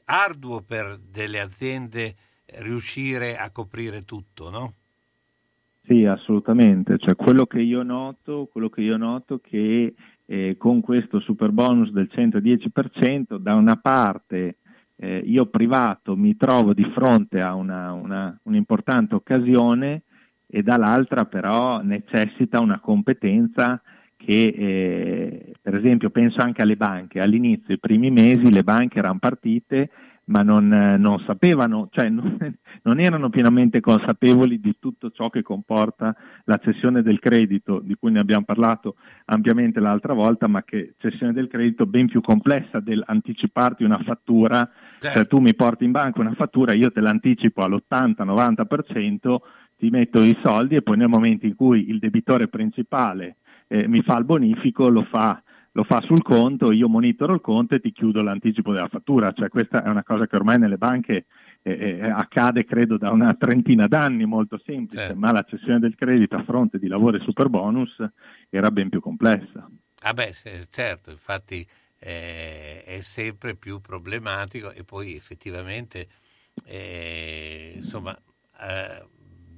Speaker 4: arduo per delle aziende riuscire a coprire tutto, no?
Speaker 13: Sì, assolutamente. Cioè, quello che io noto, quello che io noto che eh, con questo super bonus del 110%, da una parte eh, io privato mi trovo di fronte a una, una, un'importante occasione e dall'altra però necessita una competenza che eh, per esempio penso anche alle banche, all'inizio, i primi mesi le banche erano partite ma non, non sapevano, cioè non, non, erano pienamente consapevoli di tutto ciò che comporta la cessione del credito, di cui ne abbiamo parlato ampiamente l'altra volta, ma che cessione del credito ben più complessa dell'anticiparti una fattura, certo. cioè tu mi porti in banca una fattura, io te l'anticipo all'80-90%, ti metto i soldi e poi nel momento in cui il debitore principale eh, mi fa il bonifico lo fa lo fa sul conto, io monitoro il conto e ti chiudo l'anticipo della fattura, cioè questa è una cosa che ormai nelle banche eh, eh, accade credo da una trentina d'anni, molto semplice, certo. ma la cessione del credito a fronte di lavori super bonus era ben più complessa.
Speaker 4: Ah beh, certo, infatti eh, è sempre più problematico e poi effettivamente eh, insomma eh,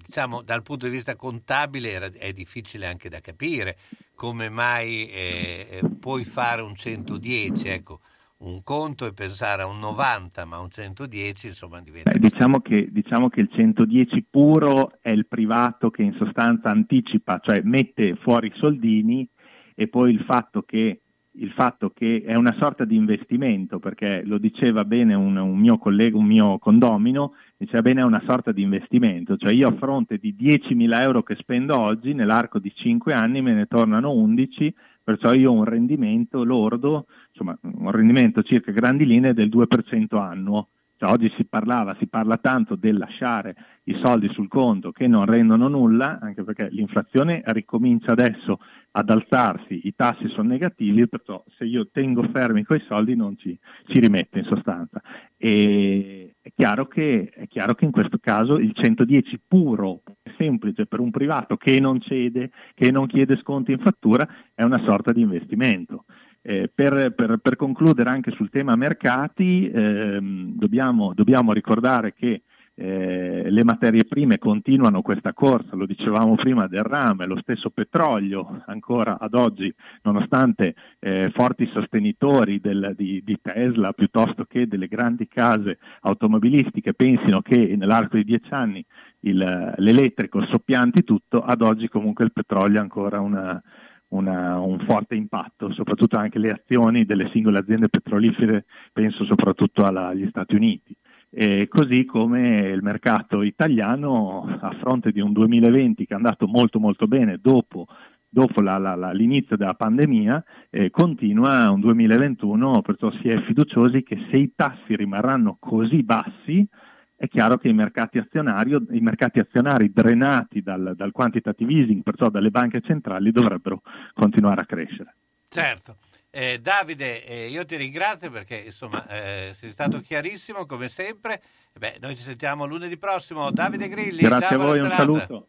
Speaker 4: diciamo dal punto di vista contabile era, è difficile anche da capire come mai eh, puoi fare un 110, ecco, un conto e pensare a un 90, ma un 110 insomma diventa...
Speaker 13: Beh, diciamo, che, diciamo che il 110 puro è il privato che in sostanza anticipa, cioè mette fuori i soldini e poi il fatto che il fatto che è una sorta di investimento, perché lo diceva bene un, un, mio collega, un mio condomino, diceva bene è una sorta di investimento, cioè io a fronte di 10.000 euro che spendo oggi, nell'arco di 5 anni me ne tornano 11, perciò io ho un rendimento lordo, insomma un rendimento circa grandi linee del 2% annuo. Cioè, oggi si parlava, si parla tanto del lasciare i soldi sul conto che non rendono nulla, anche perché l'inflazione ricomincia adesso ad alzarsi, i tassi sono negativi, perciò se io tengo fermi quei soldi non ci, ci rimette in sostanza. E è chiaro, che, è chiaro che in questo caso il 110 puro, semplice per un privato che non cede, che non chiede sconti in fattura, è una sorta di investimento. Eh, per, per, per, concludere anche sul tema mercati, ehm, dobbiamo, dobbiamo, ricordare che eh, le materie prime continuano questa corsa, lo dicevamo prima del rame, lo stesso petrolio ancora ad oggi, nonostante eh, forti sostenitori del, di, di, Tesla piuttosto che delle grandi case automobilistiche pensino che nell'arco di dieci anni il, l'elettrico soppianti tutto, ad oggi comunque il petrolio è ancora una, una, un forte impatto, soprattutto anche le azioni delle singole aziende petrolifere, penso soprattutto alla, agli Stati Uniti. E così come il mercato italiano a fronte di un 2020 che è andato molto molto bene dopo, dopo la, la, la, l'inizio della pandemia, eh, continua un 2021, perciò si è fiduciosi che se i tassi rimarranno così bassi, è chiaro che i mercati, i mercati azionari drenati dal, dal, quantitative easing, perciò dalle banche centrali, dovrebbero continuare a crescere.
Speaker 4: Certo. Eh, Davide, eh, io ti ringrazio perché insomma eh, sei stato chiarissimo come sempre. Beh, noi ci sentiamo lunedì prossimo. Davide Grilli,
Speaker 13: grazie a voi, un saluto.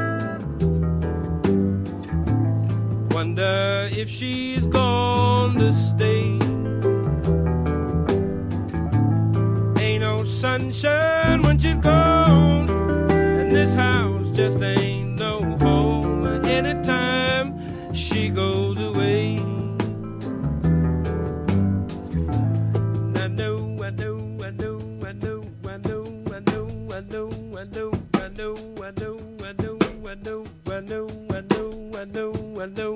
Speaker 14: Wonder if she's gone to stay. Ain't no sunshine when she's gone, and this house just ain't no home. Anytime she goes away. I know, I know, I know, I know, I know, I know, I know, I know, I know, I know, I know, I know, I know, I know, I know, I know,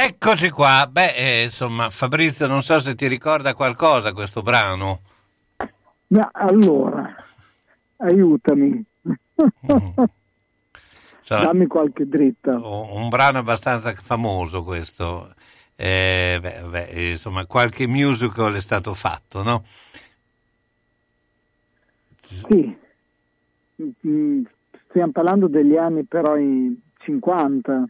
Speaker 4: Eccoci qua. Beh, eh, insomma, Fabrizio, non so se ti ricorda qualcosa questo brano.
Speaker 15: Ma allora, aiutami.
Speaker 4: Insomma,
Speaker 15: Dammi qualche dritta.
Speaker 4: un un brano abbastanza famoso questo. Eh, beh, beh, eh, insomma, qualche musical è stato fatto, no?
Speaker 15: Sì, Mm, stiamo parlando degli anni però in 50.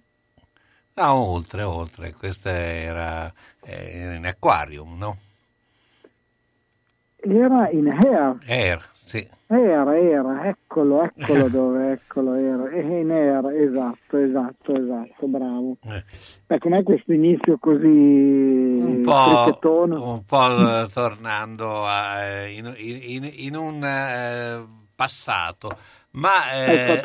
Speaker 4: No, oltre, oltre. Questo era eh, in Aquarium, no?
Speaker 15: Era in Air,
Speaker 4: Air, sì.
Speaker 15: era, era, eccolo, eccolo dove, eccolo, era, in Air, esatto, esatto, esatto, bravo. Beh, com'è questo inizio così
Speaker 4: un po', un po' eh, tornando a, eh, in, in- in un eh, passato, ma eh,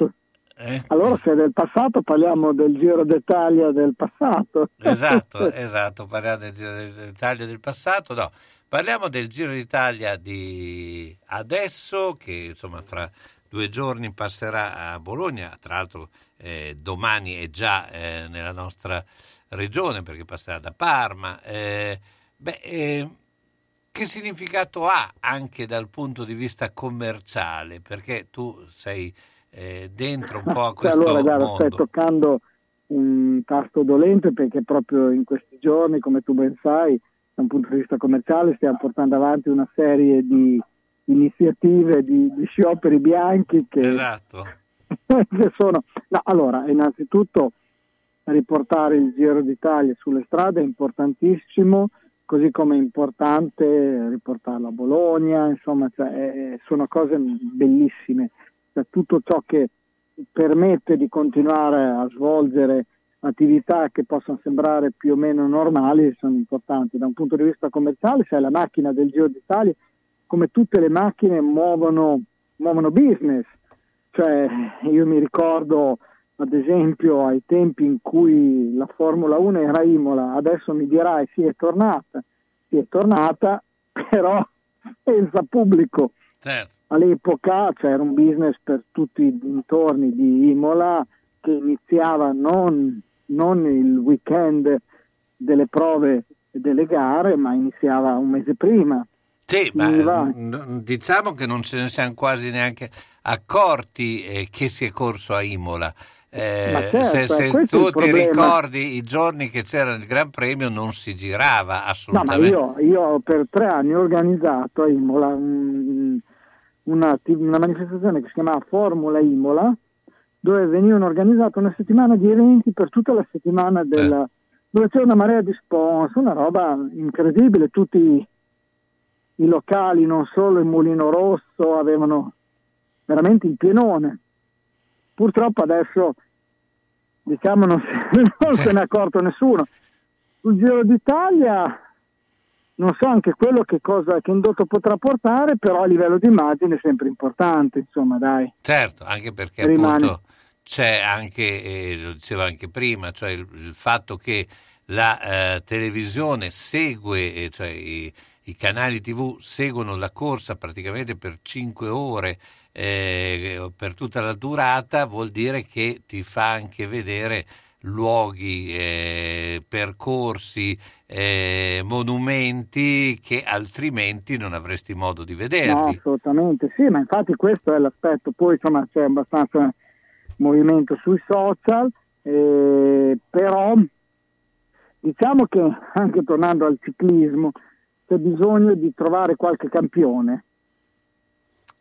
Speaker 4: eh,
Speaker 15: Allora se è del passato parliamo del Giro d'Italia del passato.
Speaker 4: esatto, esatto, parliamo del Giro d'Italia del passato, no, parliamo del Giro d'Italia di adesso che insomma fra due giorni passerà a Bologna, tra l'altro eh, domani è già eh, nella nostra regione perché passerà da Parma. eh, beh, eh, che significato ha anche dal punto di vista commerciale? Perché tu sei eh, dentro un po' a questo
Speaker 15: allora, guarda,
Speaker 4: mondo.
Speaker 15: stai toccando un tasto dolente perché proprio in questi giorni, come tu ben sai, da un punto di vista commerciale stiamo portando avanti una serie di iniziative, di, di scioperi bianchi che,
Speaker 4: Esatto.
Speaker 15: che sono... no, allora, innanzitutto riportare il Giro d'Italia sulle strade è importantissimo così come è importante riportarla a Bologna, insomma, cioè, eh, sono cose bellissime. Cioè, tutto ciò che permette di continuare a svolgere attività che possono sembrare più o meno normali sono importanti. Da un punto di vista commerciale, sai, la macchina del Giro d'Italia, come tutte le macchine, muovono, muovono business. Cioè, io mi ricordo ad esempio ai tempi in cui la Formula 1 era Imola, adesso mi dirai sì è tornata, sì è tornata, però senza pubblico.
Speaker 4: Certo.
Speaker 15: All'epoca c'era un business per tutti i dintorni di Imola che iniziava non, non il weekend delle prove e delle gare, ma iniziava un mese prima.
Speaker 4: Sì, ma n- diciamo che non ce ne siamo quasi neanche accorti eh, che si è corso a Imola. Eh,
Speaker 15: certo,
Speaker 4: se
Speaker 15: eh,
Speaker 4: se
Speaker 15: è
Speaker 4: tu ti ricordi i giorni che c'era il Gran Premio non si girava
Speaker 15: No, ma
Speaker 4: assolutamente.
Speaker 15: io, io per tre anni ho organizzato a Imola un- una, una manifestazione che si chiamava Formula Imola, dove venivano organizzate una settimana di eventi per tutta la settimana della, dove c'era una marea di sponsor, una roba incredibile, tutti i, i locali, non solo il Mulino Rosso, avevano veramente il pienone. Purtroppo adesso diciamo non, se, non se ne è accorto nessuno. Sul Giro d'Italia non so anche quello che cosa che indotto potrà portare, però a livello di immagine è sempre importante, insomma, dai.
Speaker 4: Certo, anche perché
Speaker 15: Rimane.
Speaker 4: appunto c'è anche, eh, lo diceva anche prima, cioè il, il fatto che la eh, televisione segue, eh, cioè i, i canali tv seguono la corsa praticamente per 5 ore eh, per tutta la durata, vuol dire che ti fa anche vedere luoghi, eh, percorsi, eh, monumenti che altrimenti non avresti modo di
Speaker 15: No,
Speaker 4: vederli.
Speaker 15: assolutamente sì, ma infatti questo è l'aspetto. Poi insomma c'è abbastanza movimento sui social, eh, però diciamo che anche tornando al ciclismo c'è bisogno di trovare qualche campione.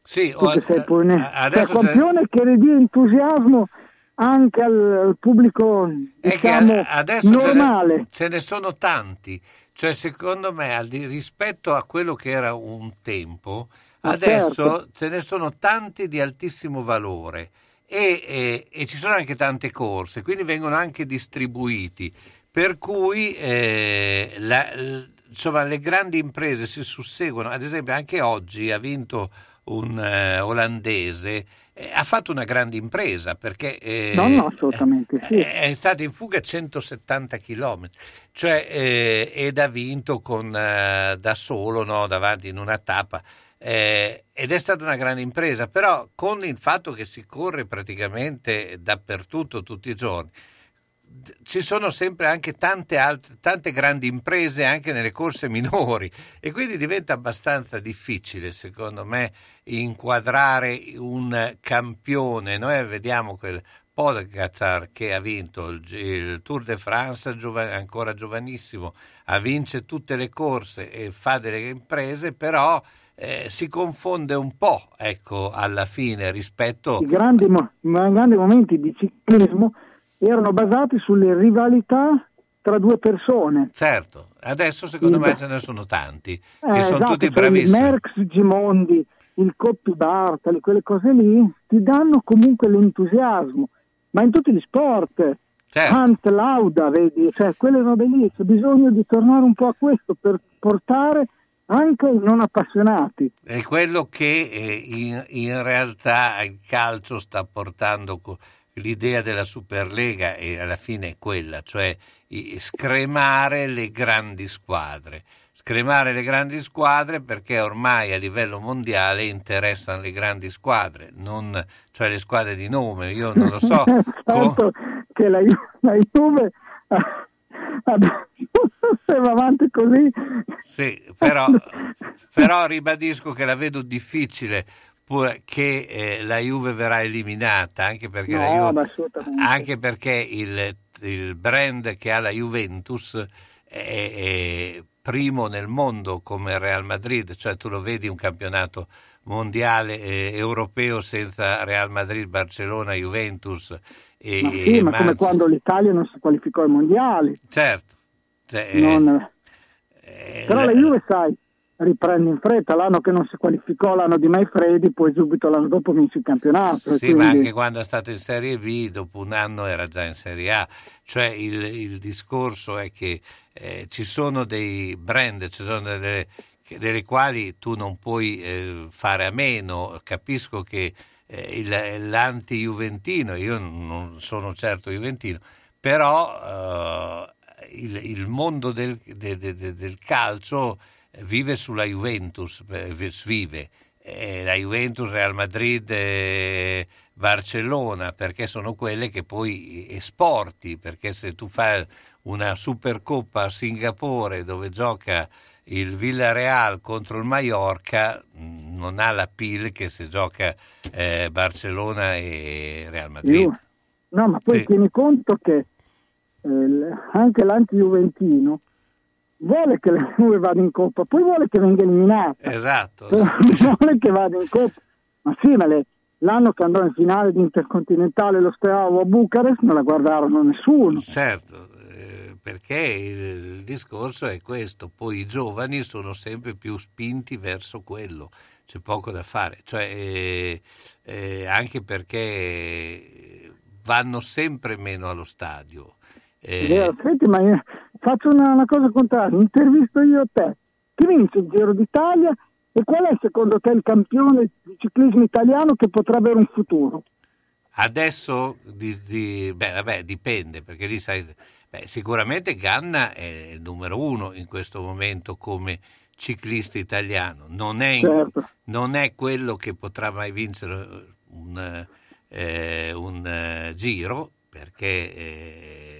Speaker 4: Sì, o-
Speaker 15: poi ne-
Speaker 4: adesso
Speaker 15: cioè, campione che ridia entusiasmo anche al, pubblico diciamo
Speaker 4: adesso ce ne-
Speaker 15: normale.
Speaker 4: Ce, ne, sono tanti, cioè secondo me rispetto a quello che era un tempo,
Speaker 15: Ma
Speaker 4: adesso
Speaker 15: certo.
Speaker 4: ce ne sono tanti di altissimo valore e, e- e ci sono anche tante corse, quindi vengono anche distribuiti, per cui eh, la- insomma, le grandi imprese si susseguono, ad esempio anche oggi ha vinto un eh, olandese, eh, ha fatto una grande impresa perché... eh,
Speaker 15: No, no, assolutamente sì.
Speaker 4: è è stato in fuga 170 km, cioè, eh, ed ha vinto con, eh, da solo no, davanti in una tappa. eh, ed è stata una grande impresa, però con il fatto che si corre praticamente dappertutto tutti i giorni, ci sono sempre anche tante, altre, tante grandi imprese anche nelle corse minori e quindi diventa abbastanza difficile secondo me inquadrare un campione. Noi vediamo quel Pogacar che ha vinto il, il Tour de France giova- ancora giovanissimo, ha vince tutte le corse e fa delle imprese, però eh, si confonde un po' ecco, alla fine rispetto
Speaker 15: I grandi, mo- grandi momenti di ciclismo erano basati sulle rivalità tra due persone.
Speaker 4: Certo, adesso secondo
Speaker 15: Il-
Speaker 4: me ce ne sono tanti che
Speaker 15: Eh,
Speaker 4: sono
Speaker 15: esatto,
Speaker 4: tutti
Speaker 15: cioè
Speaker 4: bravissimi.
Speaker 15: Il Merckx Gimondi, il Coppi Bartali, quelle cose lì ti danno comunque l'entusiasmo, ma in tutti gli sport.
Speaker 4: Certo.
Speaker 15: Hunt Lauda, vedi, cioè quelle robe lì, c'è bisogno di tornare un po' a questo per portare anche i non appassionati.
Speaker 4: È quello che eh, in, in realtà il calcio sta portando co- l'idea della Superlega e alla fine è quella, cioè scremare le grandi squadre. Scremare le grandi squadre perché ormai a livello mondiale interessano le grandi squadre, non, cioè le squadre di nome. Io non lo so.
Speaker 15: certo che la, la Juve ah, se va avanti così
Speaker 4: Sì, però, però ribadisco che la vedo difficile che eh, la Juve verrà eliminata, anche perché, la
Speaker 15: No,
Speaker 4: Juve- anche perché il, il brand che ha la Juventus è, è primo nel mondo come Real Madrid, cioè tu lo vedi un campionato mondiale eh, europeo senza Real Madrid, Barcellona, Juventus e,
Speaker 15: ma sì, ma come quando l'Italia non si qualificò ai mondiali.
Speaker 4: Certo, cioè, eh,
Speaker 15: non-
Speaker 4: Eh,
Speaker 15: Però la Juve, sai, riprende in fretta. L'anno che non si qualificò, l'anno di Maifredi, poi subito l'anno dopo vince il campionato.
Speaker 4: Sì, ma
Speaker 15: quindi-
Speaker 4: anche quando è stato in Serie B, dopo un anno era già in Serie A. Cioè il, il discorso è che eh, ci sono dei brand, ci sono delle, delle quali tu non puoi eh, fare a meno. Capisco che eh, l'anti-juventino, io non sono certo juventino, però eh, il, il mondo del, de- de- de- del calcio vive sulla Juventus, eh, vive. Eh, la Juventus, Real Madrid, eh, Barcellona, perché sono quelle che poi esporti, perché se tu fai una Supercoppa a Singapore dove gioca il Villarreal contro il Mallorca, mh, non ha la PIL che se gioca eh, Barcellona e Real Madrid.
Speaker 15: No, ma poi
Speaker 4: Sì.
Speaker 15: tieni conto che eh, anche l'anti-juventino vuole che la Juve vada in Coppa, poi vuole che venga eliminata.
Speaker 4: Esatto.
Speaker 15: Vuole che vada in Coppa. Ma sì, ma le- l'anno che andò in finale di Intercontinentale lo speravo a Bucarest non la guardarono nessuno.
Speaker 4: Certo, eh, perché il, il discorso è questo, poi i giovani sono sempre più spinti verso quello, c'è poco da fare, cioè, eh, eh, anche perché vanno sempre meno allo stadio. Eh,
Speaker 15: vero, Senti, ma io faccio una, una cosa contraria, intervisto io te. Chi vince il Giro d'Italia e qual è secondo te il campione di ciclismo italiano che potrebbe avere un futuro?
Speaker 4: Adesso di- di- beh, vabbè, dipende, perché lì sai, beh, sicuramente Ganna è il numero uno in questo momento come ciclista italiano, non è,
Speaker 15: Certo.
Speaker 4: non è quello che potrà mai vincere un, eh, un, eh, giro, perché eh,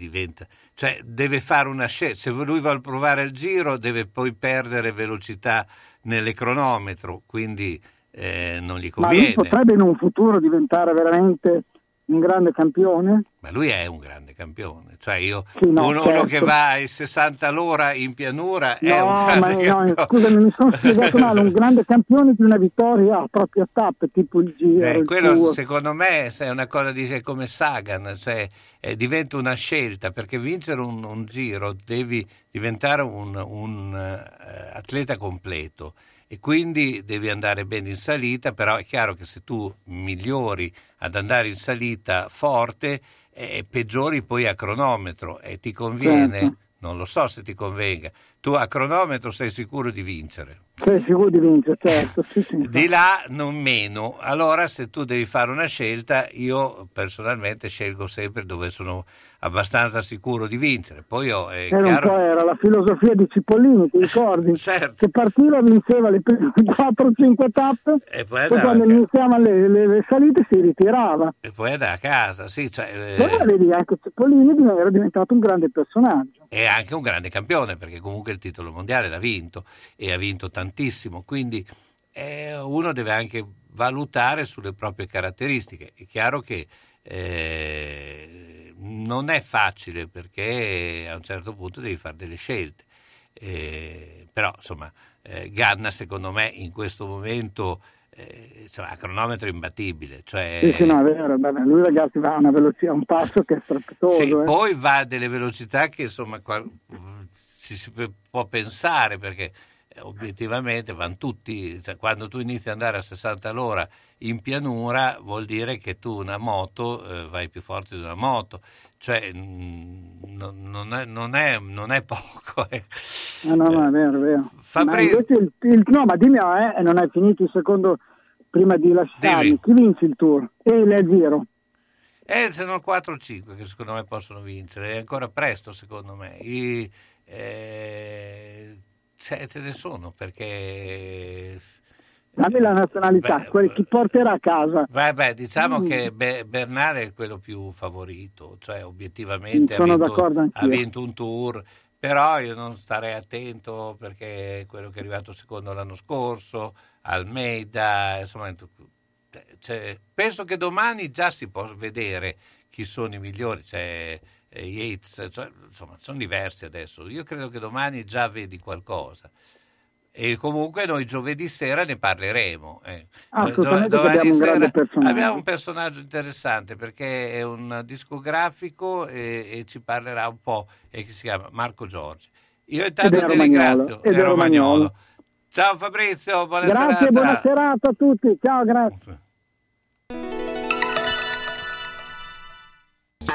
Speaker 4: diventa, cioè deve fare una scelta, se lui vuole provare il giro deve poi perdere velocità nelle cronometro, quindi eh, non gli
Speaker 15: Ma
Speaker 4: conviene.
Speaker 15: potrebbe in un futuro diventare veramente un grande campione?
Speaker 4: Ma lui è un grande campione, cioè io,
Speaker 15: Sì, no,
Speaker 4: uno, uno
Speaker 15: certo.
Speaker 4: che va ai 60 all'ora in pianura è
Speaker 15: No,
Speaker 4: un
Speaker 15: ma
Speaker 4: grande
Speaker 15: no,
Speaker 4: campione.
Speaker 15: scusami, mi sono spiegato male, un grande campione di una vittoria a proprie tappe, tipo il Giro,
Speaker 4: Eh,
Speaker 15: il
Speaker 4: quello
Speaker 15: Tour.
Speaker 4: secondo me è una cosa di, è come Sagan, cioè, eh, diventa una scelta perché vincere un, un giro devi diventare un, un, eh, atleta completo e quindi devi andare bene in salita, però è chiaro che se tu migliori ad andare in salita forte, eh, peggiori poi a cronometro e ti conviene,
Speaker 15: Certo.
Speaker 4: non lo so se ti convenga, tu a cronometro sei sicuro di vincere.
Speaker 15: Sei sicuro di vincere, certo. Sì, sì.
Speaker 4: Di là non meno. Allora, se tu devi fare una scelta, io personalmente scelgo sempre dove sono abbastanza sicuro di vincere. Poi è
Speaker 15: Era un
Speaker 4: chiaro.
Speaker 15: po' era la filosofia di Cipollini, ti ricordi?
Speaker 4: Certo.
Speaker 15: Che partiva, vinceva le prime 4-5 tappe,
Speaker 4: E poi
Speaker 15: poi quando
Speaker 4: a ca-
Speaker 15: iniziavano le, le- le salite si ritirava.
Speaker 4: e poi andava a casa, sì, cioè, eh,
Speaker 15: Però vedi, anche Cipollini era diventato un grande personaggio.
Speaker 4: è anche un grande campione perché comunque il titolo mondiale l'ha vinto e ha vinto tantissimo. Quindi eh, uno deve anche valutare sulle proprie caratteristiche. È chiaro che eh, non è facile perché a un certo punto devi fare delle scelte. Eh, però insomma, eh, Ganna secondo me in questo momento eh, insomma, a cronometro imbattibile. Cioè,
Speaker 15: Sì, sì, no, è vero. Vabbè, lui ragazzi va a una velocità, un passo che è strepitoso.
Speaker 4: sì,
Speaker 15: eh.
Speaker 4: poi va a delle velocità che insomma qua- si, si può pensare perché eh, obiettivamente vanno tutti, cioè, quando tu inizi ad andare a 60 all'ora in pianura vuol dire che tu una moto eh, vai più forte di una moto, cioè mh, non, non è, non è- non è poco. eh.
Speaker 15: No, no, no, è vero, è vero.
Speaker 4: Fabrizio-
Speaker 15: Ma il, il- no, ma dimmi, eh, non hai finito il secondo prima di lasciarmi.
Speaker 4: Dimmi.
Speaker 15: Chi vince il tour? E il giro?
Speaker 4: Eh, sono 4 o 5 che secondo me possono vincere, è ancora presto secondo me. I- eh, ce, ce ne sono perché...
Speaker 15: Dammi la nazionalità,
Speaker 4: Beh,
Speaker 15: quelli- chi porterà a casa?
Speaker 4: Vabbè, diciamo
Speaker 15: Mm.
Speaker 4: che Be- Bernale è quello più favorito, cioè obiettivamente ha
Speaker 15: Sono
Speaker 4: vinto, ha vinto un tour, però io non starei attento perché quello che è arrivato secondo l'anno scorso, Almeida, insomma, cioè, penso che domani già si può vedere chi sono i migliori, c'è eh, Yates, cioè, insomma, sono diversi adesso, io credo che domani già vedi qualcosa. E comunque noi giovedì sera ne parleremo. eh.
Speaker 15: Assolutamente
Speaker 4: Do-
Speaker 15: abbiamo un
Speaker 4: abbiamo un personaggio interessante perché è un discografico e, e ci parlerà un po' e che si chiama Marco Giorgi. Io intanto ti ringrazio.
Speaker 15: ed
Speaker 4: è
Speaker 15: romagnolo.
Speaker 4: Ciao Fabrizio, buona
Speaker 15: Grazie,
Speaker 4: serata.
Speaker 15: buona serata a tutti. Ciao, grazie.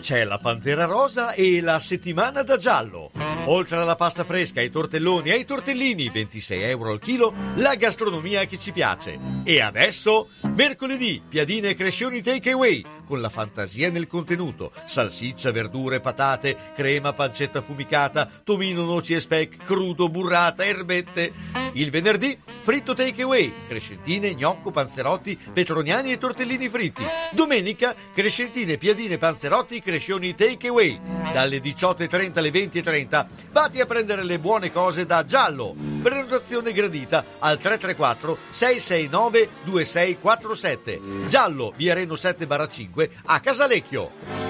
Speaker 2: C'è la Pantera Rosa e la settimana da giallo. Oltre alla pasta fresca, ai tortelloni e ai tortellini, 26 euro al chilo, la gastronomia che ci piace. E adesso, mercoledì, piadine e crescioni takeaway, con la fantasia nel contenuto. Salsiccia, verdure, patate, crema, pancetta affumicata, tomino, noci e speck, crudo, burrata, erbette. Il venerdì, fritto takeaway, crescentine, gnocco, panzerotti, petroniani e tortellini fritti. Domenica, crescentine, piadine, panzerotti, crescioni takeaway. Dalle 18.30 alle 20.30 vatti a prendere le buone cose da Giallo. Prenotazione gradita al 334 669 2647. Giallo, via Reno 7 5 a Casalecchio.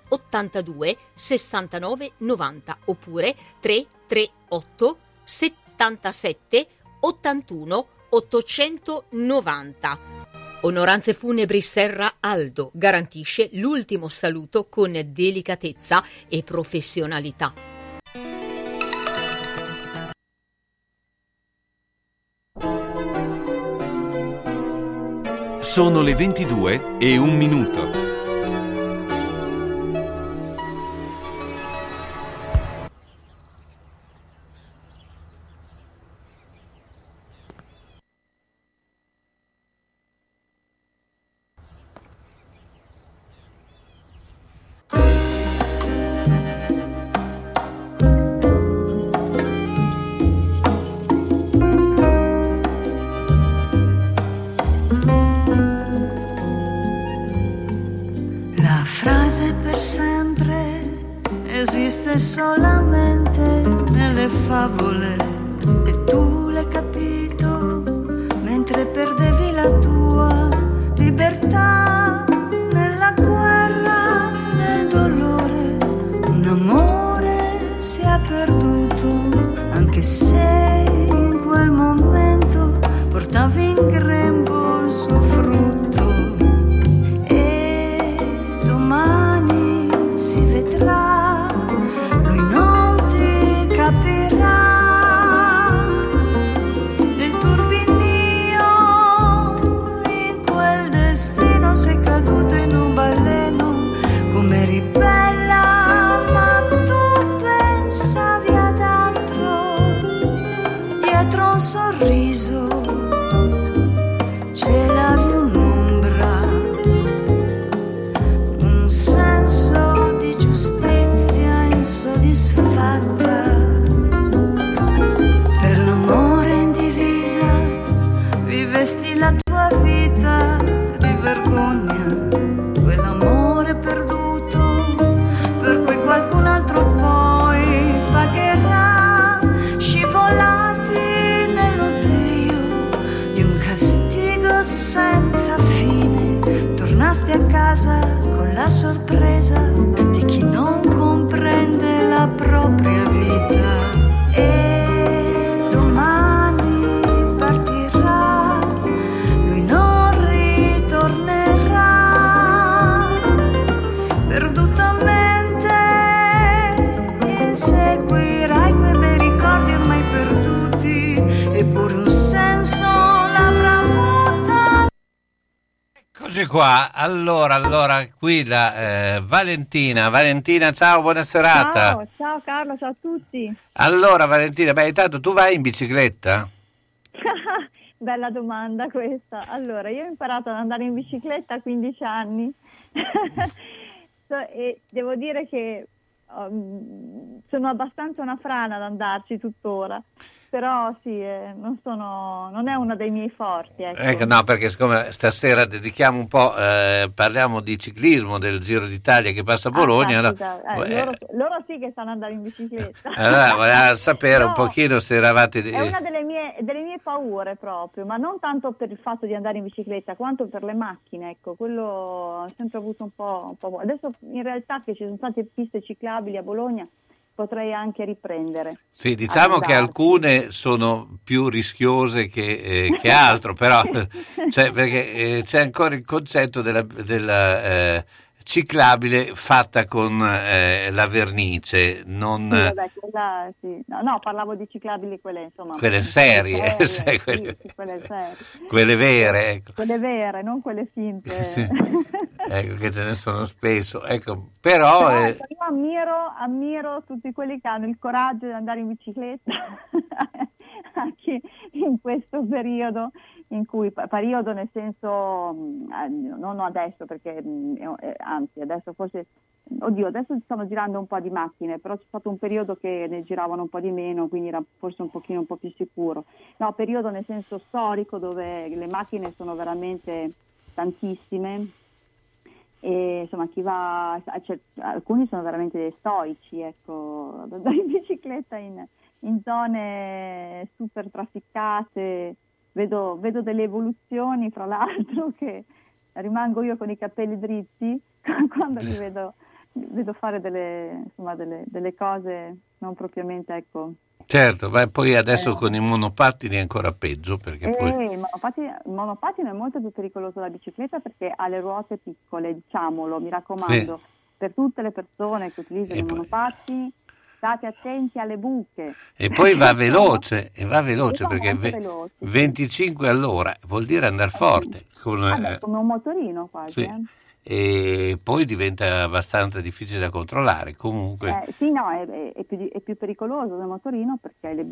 Speaker 6: 82 69 90 oppure 338 77 81 890. Onoranze Funebri Serra Aldo garantisce l'ultimo saluto con delicatezza e professionalità.
Speaker 1: Sono le 22 e un minuto.
Speaker 4: Allora, qui la eh, Valentina. Valentina, ciao, buona serata.
Speaker 16: Ciao, ciao Carlo, ciao a tutti.
Speaker 4: Allora, Valentina, beh, intanto tu vai in bicicletta?
Speaker 16: Bella domanda questa. Allora, io ho imparato ad andare in bicicletta a 15 anni e devo dire che um, sono abbastanza una frana ad andarci tuttora, però sì, eh, non, sono, non è uno dei miei forti. Ecco.
Speaker 4: Ecco, no, perché siccome stasera dedichiamo un po', eh, parliamo di ciclismo, del Giro d'Italia che passa a Bologna,
Speaker 16: Ah,
Speaker 4: allora,
Speaker 16: eh,
Speaker 4: eh,
Speaker 16: loro, loro sì che sanno andare in bicicletta.
Speaker 4: allora voleva sapere un
Speaker 16: Però
Speaker 4: pochino se eravate...
Speaker 16: È una delle mie, delle mie paure proprio, ma non tanto per il fatto di andare in bicicletta quanto per le macchine, ecco, quello ho sempre avuto un po', un po'. Adesso in realtà che ci sono state piste ciclabili a Bologna potrei anche riprendere.
Speaker 4: Sì, diciamo che alcune sono più rischiose che, eh, che altro, però cioè, perché eh, c'è ancora il concetto della, della, eh, ciclabile fatta con eh, la vernice, non
Speaker 16: Sì, vabbè, quella, sì. No, no, parlavo di ciclabili quelle insomma.
Speaker 4: Quelle serie,
Speaker 16: serie,
Speaker 4: sai, quelle-
Speaker 16: sì, quelle serie.
Speaker 4: quelle vere, ecco.
Speaker 16: Quelle vere, non quelle finte.
Speaker 4: Ecco che ce ne sono spesso, ecco, però...
Speaker 16: Però,
Speaker 4: eh,
Speaker 16: ecco, io ammiro, ammiro tutti quelli che hanno il coraggio di andare in bicicletta anche in questo periodo in cui periodo nel senso mh, eh, non adesso perché mh, eh, anzi adesso forse oddio adesso stanno girando un po' di macchine però c'è stato un periodo che ne giravano un po' di meno quindi era forse un pochino un po' più sicuro. No periodo nel senso storico dove le macchine sono veramente tantissime e insomma chi va cioè, alcuni sono veramente stoici ecco andare in bicicletta in, in zone super trafficate vedo, vedo delle evoluzioni fra l'altro che rimango io con i capelli dritti quando li vedo, vedo fare delle, insomma, delle, delle cose non propriamente ecco
Speaker 4: certo, ma poi adesso
Speaker 16: Eh.
Speaker 4: con i monopattini è ancora peggio, perché
Speaker 16: Eh,
Speaker 4: poi...
Speaker 16: il, monopattino, il monopattino è molto più pericoloso della bicicletta perché ha le ruote piccole, diciamolo, mi raccomando,
Speaker 4: Sì.
Speaker 16: per tutte le persone che utilizzano
Speaker 4: E
Speaker 16: i monopattini, state attenti alle buche.
Speaker 4: E poi va veloce, e va veloce
Speaker 16: E
Speaker 4: perché ve-
Speaker 16: veloce, sì.
Speaker 4: 25 all'ora vuol dire andare forte. con,
Speaker 16: Vabbè,
Speaker 4: eh,
Speaker 16: come un motorino quasi.
Speaker 4: sì.
Speaker 16: eh.
Speaker 4: E poi diventa abbastanza difficile da controllare. Comunque,
Speaker 16: Eh, sì, no, è, è- più, è più pericoloso del motorino perché le,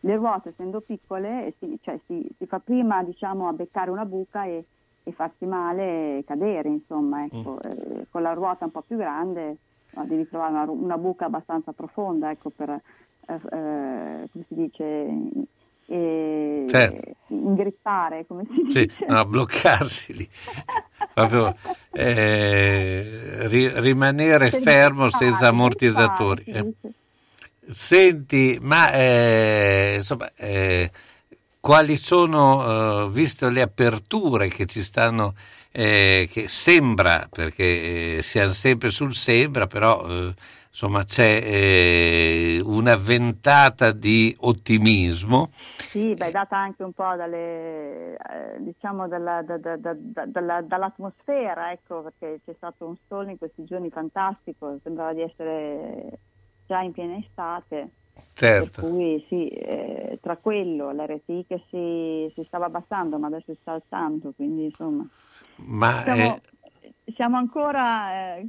Speaker 16: le ruote, essendo piccole, eh, si, cioè, si, si fa prima diciamo, a beccare una buca e, e farsi male e cadere, insomma. Ecco. Eh, con la ruota un po' più grande no, devi trovare una, una buca abbastanza profonda ecco, per, eh, eh, come si dice, eh,
Speaker 4: Certo.
Speaker 16: ingrippare, come si
Speaker 4: sì,
Speaker 16: dice.
Speaker 4: no, bloccarsi lì. Proprio eh, ri- rimanere
Speaker 16: Per
Speaker 4: fermo senza ammortizzatori. Eh,
Speaker 16: sì, sì.
Speaker 4: Senti, ma eh, insomma, eh, quali sono, eh, visto le aperture che ci stanno, eh, che sembra, perché eh, siamo sempre sul sembra, però eh, insomma c'è eh, una ventata di ottimismo.
Speaker 16: Sì, beh, data anche un po' dalle, eh, diciamo dalla- da- da- da- da- dalla- dall'atmosfera, ecco, perché c'è stato un sole in questi giorni fantastico, sembrava di essere già in piena estate.
Speaker 4: Certo.
Speaker 16: Per cui sì, eh, tra quello, l'RTI che si, si stava abbassando, ma adesso sta alzando, quindi insomma
Speaker 4: Ma
Speaker 16: siamo,
Speaker 4: eh,
Speaker 16: siamo ancora eh,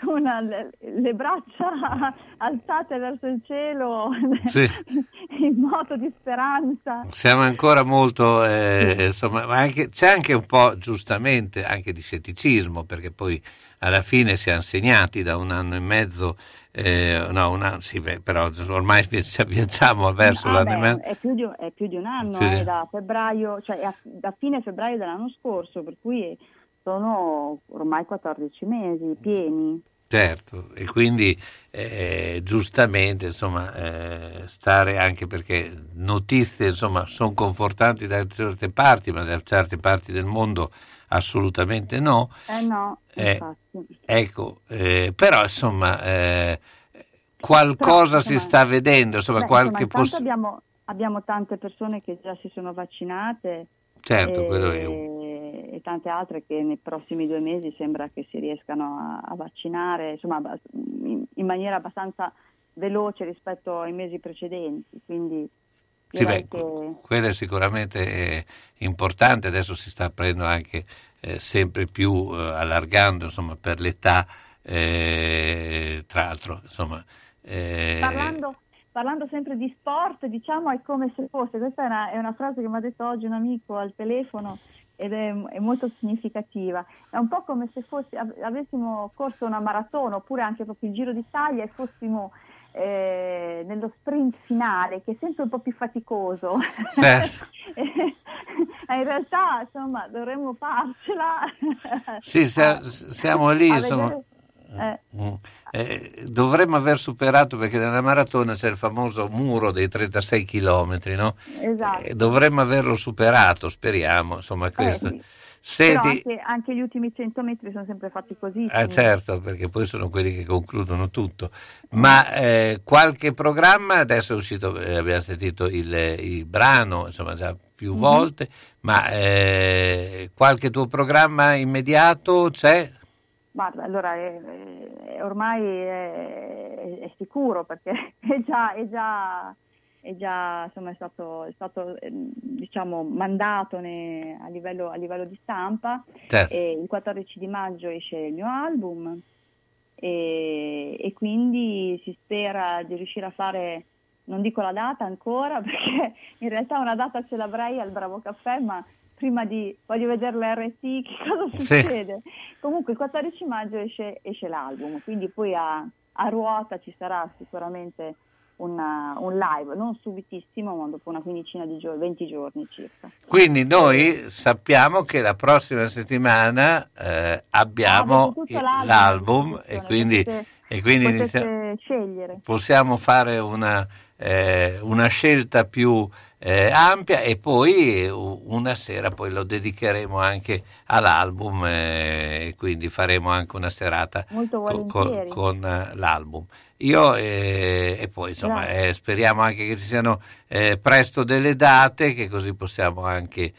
Speaker 16: con le, le braccia alzate verso il cielo
Speaker 4: Sì.
Speaker 16: in moto di speranza.
Speaker 4: Siamo ancora molto, eh, insomma, ma anche- c'è anche un po' giustamente anche di scetticismo, perché poi alla fine siamo segnati da un anno e mezzo, eh, no, un anno, sì, beh, però ormai vi- viaggiamo verso
Speaker 16: Ah, beh,
Speaker 4: mezzo.
Speaker 16: è, più di, è più di un anno,
Speaker 4: di-
Speaker 16: eh, da febbraio, cioè a- da fine febbraio dell'anno scorso, per cui sono ormai 14 mesi pieni.
Speaker 4: Certo, e quindi eh, giustamente insomma, eh, stare anche perché notizie insomma, sono confortanti da certe parti, ma da certe parti del mondo assolutamente no.
Speaker 16: Eh no,
Speaker 4: Eh. Ecco, eh, però insomma eh, qualcosa
Speaker 16: Però,
Speaker 4: si
Speaker 16: insomma,
Speaker 4: sta vedendo, insomma
Speaker 16: Beh,
Speaker 4: qualche
Speaker 16: insomma, intanto
Speaker 4: poss-
Speaker 16: abbiamo, abbiamo tante persone che già si sono vaccinate
Speaker 4: Certo,
Speaker 16: e, e tante altre che nei prossimi due mesi sembra che si riescano a, a vaccinare insomma, in, in maniera abbastanza veloce rispetto ai mesi precedenti. Quindi
Speaker 4: Sì, beh,
Speaker 16: che
Speaker 4: quello è sicuramente eh, importante, adesso si sta aprendo anche eh, sempre più eh, allargando insomma, per l'età, eh, tra l'altro insomma, eh,
Speaker 16: Parlando, parlando sempre di sport, diciamo è come se fosse, questa è una, è una frase che mi ha detto oggi un amico al telefono ed è, è molto significativa, è un po' come se fosse, av- avessimo corso una maratona oppure anche proprio il Giro d'Italia e fossimo eh, nello sprint finale che è sempre un po' più faticoso.
Speaker 4: Certo.
Speaker 16: Eh, in realtà insomma dovremmo farcela.
Speaker 4: sì, sia-
Speaker 16: a-
Speaker 4: siamo lì, insomma.
Speaker 16: vedere- eh,
Speaker 4: Mm. Eh, dovremmo aver superato perché nella maratona c'è il famoso muro dei 36 km, no?
Speaker 16: esatto.
Speaker 4: Eh, dovremmo averlo superato, speriamo, insomma, questo.
Speaker 16: sì.
Speaker 4: Senti,
Speaker 16: anche, anche gli ultimi 100 metri sono sempre fatti così.
Speaker 4: Ah, certo, perché poi sono quelli che concludono tutto. Ma eh, qualche programma, adesso è uscito, eh, abbiamo sentito il, il brano, insomma, già più
Speaker 16: Mhm.
Speaker 4: volte, ma eh, qualche tuo programma immediato c'è?
Speaker 16: Guarda, allora è- è- ormai è, è sicuro perché è già, è già, è già insomma, è stato, è stato ehm, diciamo, mandato ne- a, livello, a livello di stampa.
Speaker 4: Certo.
Speaker 16: E il 14 di maggio esce il mio album e, e quindi si spera di riuscire a fare, non dico la data ancora perché in realtà una data ce l'avrei al Bravo Caffè, ma prima di voglio vedere l'RT che cosa
Speaker 4: Sì.
Speaker 16: succede. Comunque il 14 maggio esce, esce l'album, quindi poi a, a ruota ci sarà sicuramente una- un live, non subitissimo, ma dopo una quindicina di giorni, 20 giorni circa.
Speaker 4: Quindi noi sappiamo che la prossima settimana eh, abbiamo il-
Speaker 16: l'album
Speaker 4: e quindi,
Speaker 16: potete-
Speaker 4: e quindi
Speaker 16: potete scegliere.
Speaker 4: possiamo fare una, eh, una scelta più eh, ampia e poi eh, una sera poi lo dedicheremo anche all'album eh, e quindi faremo anche una serata
Speaker 16: Molto
Speaker 4: co- co-
Speaker 16: volentieri.
Speaker 4: con eh, l'album. Io eh, e poi insomma eh, speriamo anche che ci siano presto delle date che così possiamo anche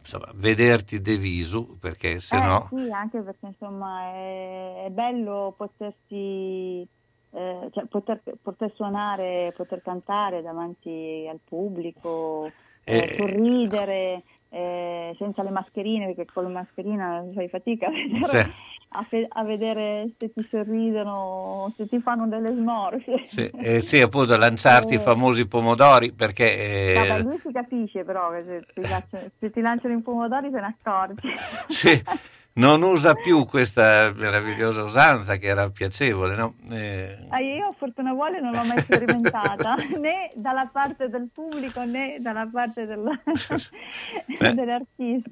Speaker 4: insomma, vederti de visu perché se no
Speaker 16: Sì, anche perché insomma è, è bello potersi, eh, cioè, poter, poter suonare, poter cantare davanti al pubblico, eh,
Speaker 4: Eh.
Speaker 16: sorridere eh, senza le mascherine, perché con la mascherina fai fatica a vedere,
Speaker 4: Sì.
Speaker 16: a fe- a vedere se ti sorridono, se ti fanno delle smorfie.
Speaker 4: Sì, eh, sì, appunto lanciarti i
Speaker 16: Eh.
Speaker 4: famosi pomodori perché
Speaker 16: Vabbè, lui si capisce però che se ti, lanciano, se ti lanciano i pomodori te ne accorgi.
Speaker 4: sì, non usa più questa meravigliosa usanza che era piacevole, no? Eh,
Speaker 16: Ah, io fortuna vuole non l'ho mai sperimentata né dalla parte del pubblico né dalla parte del-
Speaker 4: Eh.
Speaker 16: dell'artista.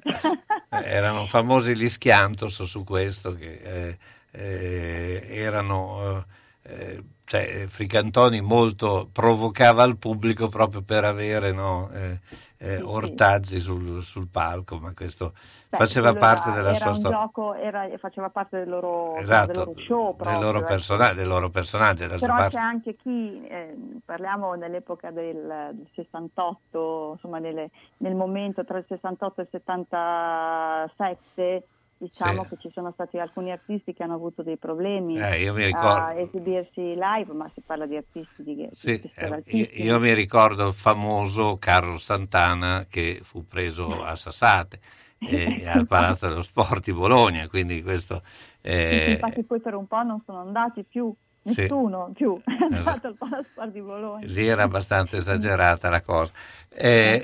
Speaker 4: erano famosi gli schiantos su questo che eh, eh, erano eh, cioè, Fricantoni molto provocava il pubblico proprio per avere no, eh, eh, ortaggi sul, sul palco, ma questo
Speaker 16: Beh,
Speaker 4: faceva parte
Speaker 16: era,
Speaker 4: della
Speaker 16: era
Speaker 4: sua storia.
Speaker 16: gioco, era- faceva parte del loro, del
Speaker 4: Esatto,
Speaker 16: loro show
Speaker 4: del
Speaker 16: proprio,
Speaker 4: loro,
Speaker 16: ecco.
Speaker 4: persona- del loro personaggio.
Speaker 16: Però
Speaker 4: parte-
Speaker 16: c'è anche chi, eh, parliamo dell'epoca del, del 68, insomma nelle- nel momento tra il 68 e il 77, diciamo
Speaker 4: Sì.
Speaker 16: che ci sono stati alcuni artisti che hanno avuto dei problemi
Speaker 4: Eh, mi
Speaker 16: a esibirsi live, ma si parla di artisti di,
Speaker 4: Sì,
Speaker 16: di
Speaker 4: eh, io, mi ricordo il famoso Carlo Santana che fu preso a Sassate eh, al Palazzo dello Sport di Bologna, quindi questo eh,
Speaker 16: Infatti poi per un po' non sono andati più,
Speaker 4: Sì.
Speaker 16: nessuno più è
Speaker 4: Esatto.
Speaker 16: andato al Palasport di Bologna.
Speaker 4: lì era abbastanza esagerata la cosa. Eh,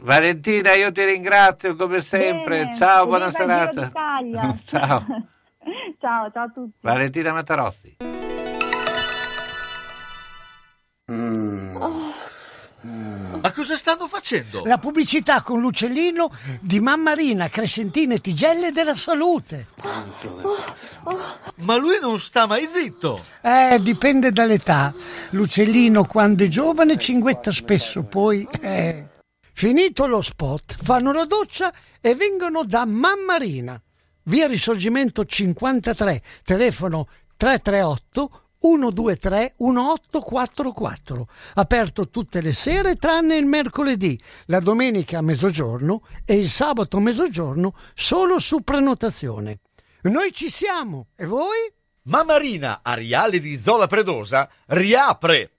Speaker 4: Valentina, io ti ringrazio come sempre.
Speaker 16: Bene,
Speaker 4: ciao, buona serata. ciao,
Speaker 16: ciao, ciao a tutti.
Speaker 4: Valentina Matarossi.
Speaker 12: Mm.
Speaker 17: Oh.
Speaker 2: Ma cosa stanno facendo?
Speaker 18: La pubblicità con l'uccellino di Mammarina, Crescentine e Tigelle della Salute.
Speaker 2: Ma lui non sta mai zitto.
Speaker 18: Eh, dipende dall'età. L'uccellino quando è giovane cinguetta spesso, poi... Eh. Finito lo spot, fanno la doccia e vengono da Mammarina. Via Risorgimento 53, telefono 338 123 1844. Aperto tutte le sere tranne il mercoledì, la domenica a mezzogiorno e il sabato a mezzogiorno solo su prenotazione. Noi ci siamo, e voi?
Speaker 2: Mammarina Ariale di Zola Predosa riapre.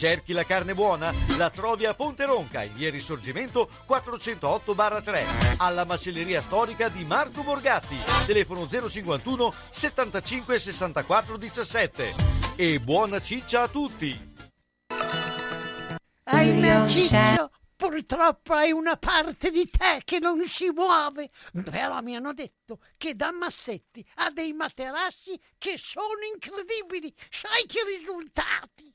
Speaker 2: Cerchi la carne buona? La trovi a Ponte Ronca, in via Risorgimento 408-3, alla macelleria storica di Marco Borgatti, telefono 051 75 64 17. E buona ciccia a tutti!
Speaker 18: Ahimè, Ciccio, purtroppo hai una parte di te che non si muove. Però mi hanno detto che da Massetti ha dei materassi che sono incredibili. Sai che risultati?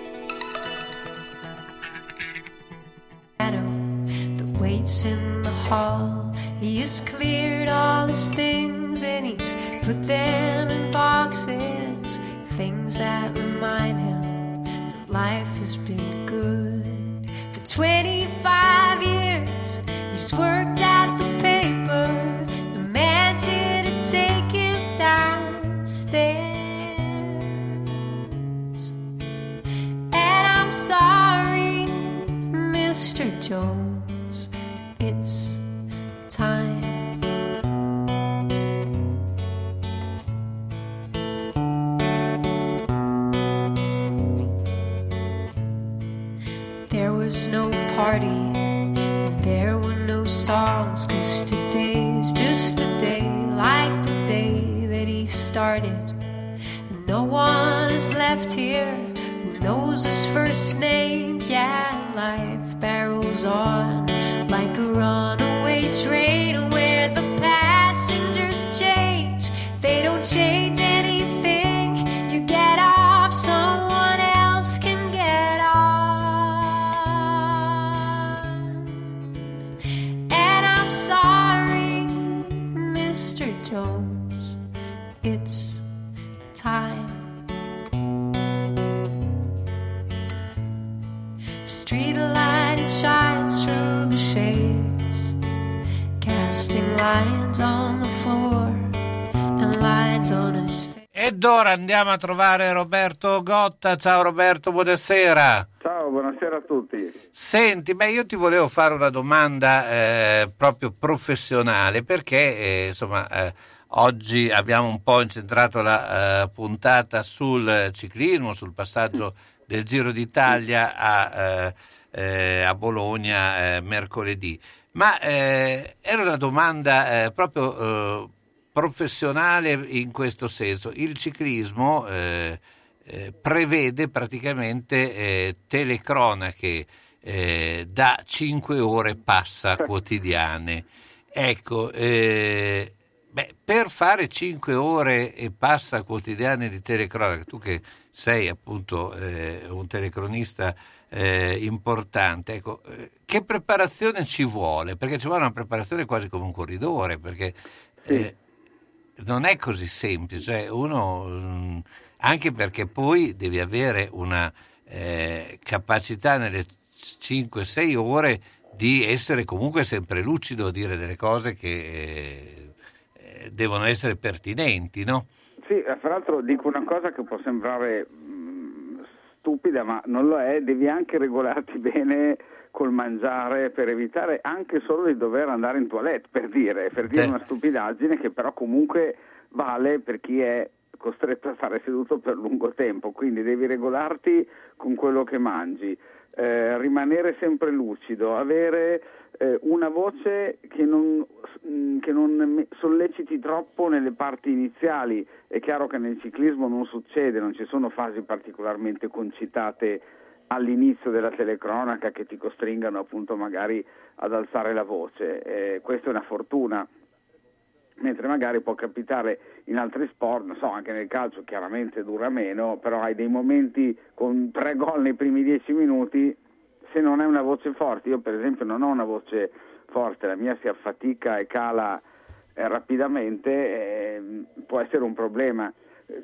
Speaker 12: Waits in the hall. He has cleared all his things and he's put them in boxes. Things that remind him that life has been good. For 25 years, he's worked at the paper. The man's here to take him downstairs. And I'm sorry, Mr. Jones, time. There was no party, there were no songs, cause today's just a day like the day that he started. And no one is left here knows his first name. Yeah, life barrels on like a runaway train where the passengers change. They don't change anything. Shines through the shades, casting lines on the floor and lines on his face.
Speaker 4: Ed ora andiamo a trovare Roberto Gotta. Ciao Roberto, buonasera.
Speaker 17: Ciao, buonasera a tutti.
Speaker 4: Senti, beh, io ti volevo fare una domanda eh, proprio professionale perché eh, insomma eh, oggi abbiamo un po' incentrato la eh, puntata sul ciclismo, sul passaggio del Giro d'Italia a, eh, eh, a Bologna eh, mercoledì. Ma eh, era una domanda eh, proprio eh, professionale in questo senso. Il ciclismo prevede praticamente telecronache da 5 ore passa quotidiane. Ecco, eh, beh, per fare 5 ore e passa quotidiane di telecronaca, tu che sei appunto eh, un telecronista eh, importante, ecco, eh, che preparazione ci vuole? Perché ci vuole una preparazione quasi come un corridore, perché eh, non è così semplice, cioè uno, mm, anche perché poi devi avere una eh, capacità nelle 5-6 ore di essere comunque sempre lucido, dire delle cose che eh, eh, devono essere pertinenti, no?
Speaker 17: Sì, fra l'altro dico una cosa che può sembrare mh, stupida, ma non lo è, devi anche regolarti bene col mangiare per evitare anche solo di dover andare in toilette, per dire, per dire una stupidaggine che però comunque vale per chi è costretto a stare seduto per lungo tempo, quindi devi regolarti con quello che mangi, eh, rimanere sempre lucido, avere eh, una voce che non, mh, che non solleciti troppo nelle parti iniziali. È chiaro che nel ciclismo non succede, non ci sono fasi particolarmente concitate all'inizio della telecronaca che ti costringano appunto magari ad alzare la voce. Eh, questa è una fortuna mentre magari può capitare in altri sport, non so, anche nel calcio chiaramente dura meno, però hai dei momenti con tre gol nei primi dieci minuti, se non hai una voce forte, io per esempio non ho una voce forte, la mia si affatica e cala eh, rapidamente, eh, può essere un problema.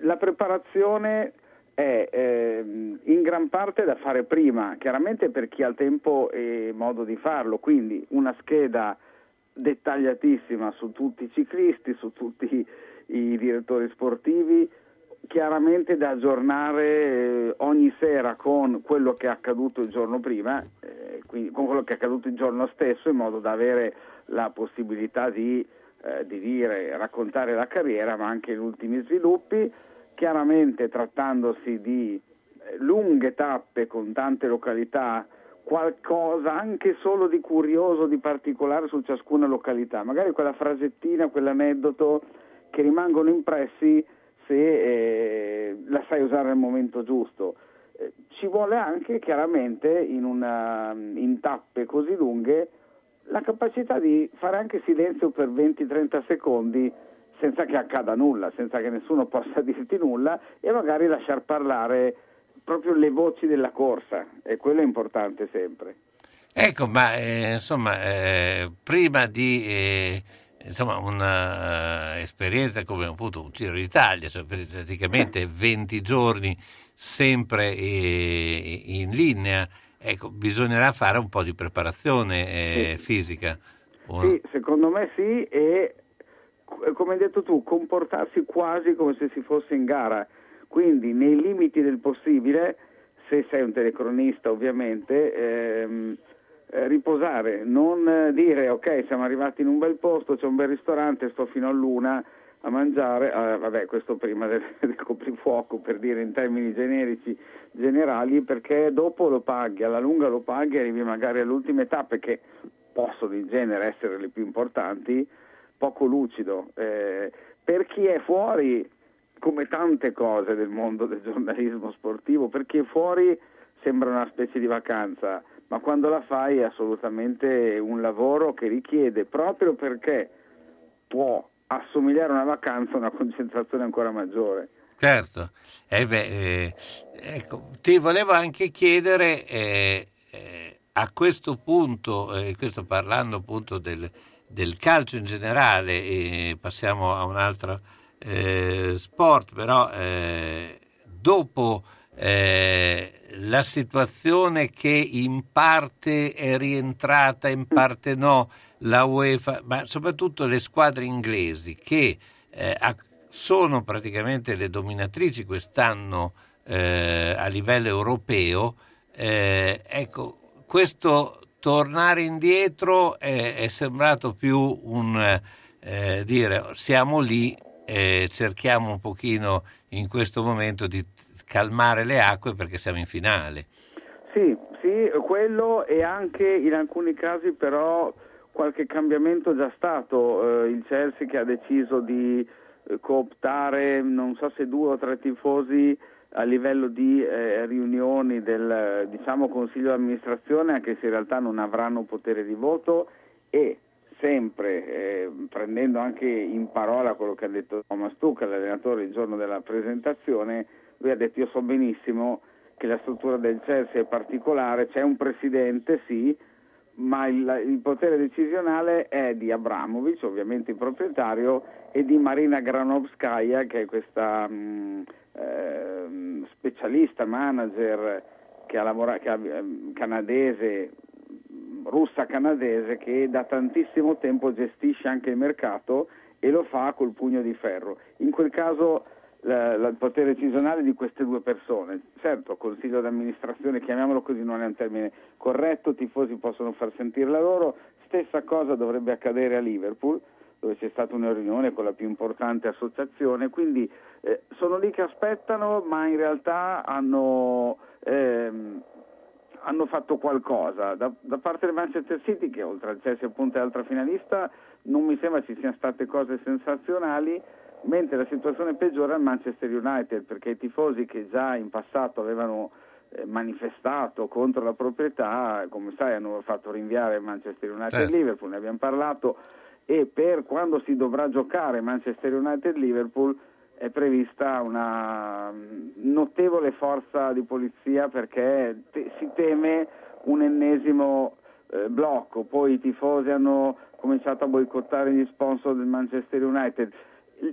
Speaker 17: La preparazione è ehm, in gran parte da fare prima, chiaramente per chi ha il tempo e modo di farlo, quindi una scheda dettagliatissima su tutti i ciclisti, su tutti i direttori sportivi, chiaramente da aggiornare eh, ogni sera con quello che è accaduto il giorno prima, eh, quindi con quello che è accaduto il giorno stesso, in modo da avere la possibilità di, eh, di dire, raccontare la carriera, ma anche gli ultimi sviluppi, chiaramente trattandosi di eh, lunghe tappe con tante località qualcosa anche solo di curioso, di particolare su ciascuna località, magari quella frasettina, quell'aneddoto che rimangono impressi se eh, la sai usare nel momento giusto. Eh, ci vuole anche chiaramente in, una, in tappe così lunghe la capacità di fare anche silenzio per 20-30 secondi senza che accada nulla, senza che nessuno possa dirti nulla e magari lasciar parlare proprio le voci della corsa e quello è importante sempre.
Speaker 4: Ecco, ma eh, insomma, eh, prima di eh, insomma, un'esperienza come appunto un Giro d'Italia, cioè praticamente 20 giorni sempre eh, in linea, ecco, bisognerà fare un po' di preparazione eh, fisica.
Speaker 17: Sì, secondo me sì e come hai detto tu, comportarsi quasi come se si fosse in gara, quindi nei limiti del possibile, se sei un telecronista ovviamente, ehm, eh, riposare, non eh, dire ok siamo arrivati in un bel posto, c'è un bel ristorante, sto fino all'una a mangiare, eh, vabbè questo prima del, del coprifuoco per dire in termini generici, generali, perché dopo lo paghi, alla lunga lo paghi e arrivi magari alle ultime tappe che possono in genere essere le più importanti, poco lucido. Eh, per chi è fuori, come tante cose del mondo del giornalismo sportivo, per chi è fuori sembra una specie di vacanza, ma quando la fai è assolutamente un lavoro che richiede, proprio perché può assomigliare a una vacanza, una concentrazione ancora maggiore.
Speaker 4: Certo, Eh beh, eh, ecco, ti volevo anche chiedere eh, eh, a questo punto, eh, questo parlando appunto del, del calcio in generale, e passiamo a un altro eh, sport, però eh, dopo eh, la situazione che in parte è rientrata, in parte no, la UEFA, ma soprattutto le squadre inglesi che eh, sono praticamente le dominatrici quest'anno eh, a livello europeo, eh, ecco, questo tornare indietro è, è sembrato più un eh, dire siamo lì, cerchiamo un pochino in questo momento di calmare le acque perché siamo in finale.
Speaker 17: Sì, sì, quello e anche in alcuni casi però qualche cambiamento già stato, eh, il Chelsea che ha deciso di eh, cooptare non so se due o tre tifosi a livello di eh, riunioni del diciamo, consiglio di amministrazione anche se in realtà non avranno potere di voto e sempre eh, prendendo anche in parola quello che ha detto Thomas Tuchel, l'allenatore il giorno della presentazione, lui ha detto io so benissimo che la struttura del Chelsea è particolare, c'è un presidente sì, ma il, il potere decisionale è di Abramovic, ovviamente il proprietario, e di Marina Granovskaya, che è questa mh, eh, specialista, manager che ha lavorato, che ha, ehm, canadese, russa canadese, che da tantissimo tempo gestisce anche il mercato e lo fa col pugno di ferro. In quel caso il potere decisionale di queste due persone. Certo, consiglio d'amministrazione, chiamiamolo così, non è un termine corretto, i tifosi possono far sentire la loro, stessa cosa dovrebbe accadere a Liverpool dove c'è stata una riunione con la più importante associazione, quindi eh, sono lì che aspettano, ma in realtà hanno, ehm, hanno fatto qualcosa. Da, da parte del Manchester City, che oltre al Chelsea appunto è altra finalista, non mi sembra ci siano state cose sensazionali, mentre la situazione peggiore è al Manchester United, perché i tifosi che già in passato avevano eh, manifestato contro la proprietà, come sai hanno fatto rinviare Manchester United
Speaker 4: Certo.
Speaker 17: e Liverpool, ne abbiamo parlato, e per quando si dovrà giocare Manchester United-Liverpool è prevista una mm, notevole forza di polizia perché te- si teme un ennesimo eh, blocco, poi i tifosi hanno cominciato a boicottare gli sponsor del Manchester United.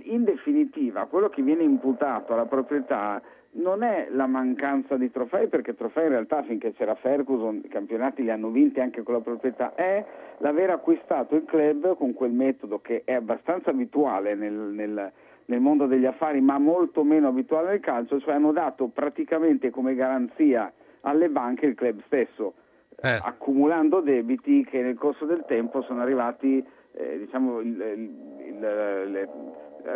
Speaker 17: In definitiva, quello che viene imputato alla proprietà non è la mancanza di trofei, perché trofei in realtà finché c'era Ferguson i campionati li hanno vinti anche con la proprietà, è l'aver acquistato il club con quel metodo che è abbastanza abituale nel, nel- nel mondo degli affari, ma molto meno abituale nel calcio, cioè hanno dato praticamente come garanzia alle banche il club stesso, accumulando debiti che nel corso del tempo sono arrivati, eh, diciamo, il- il- il- le-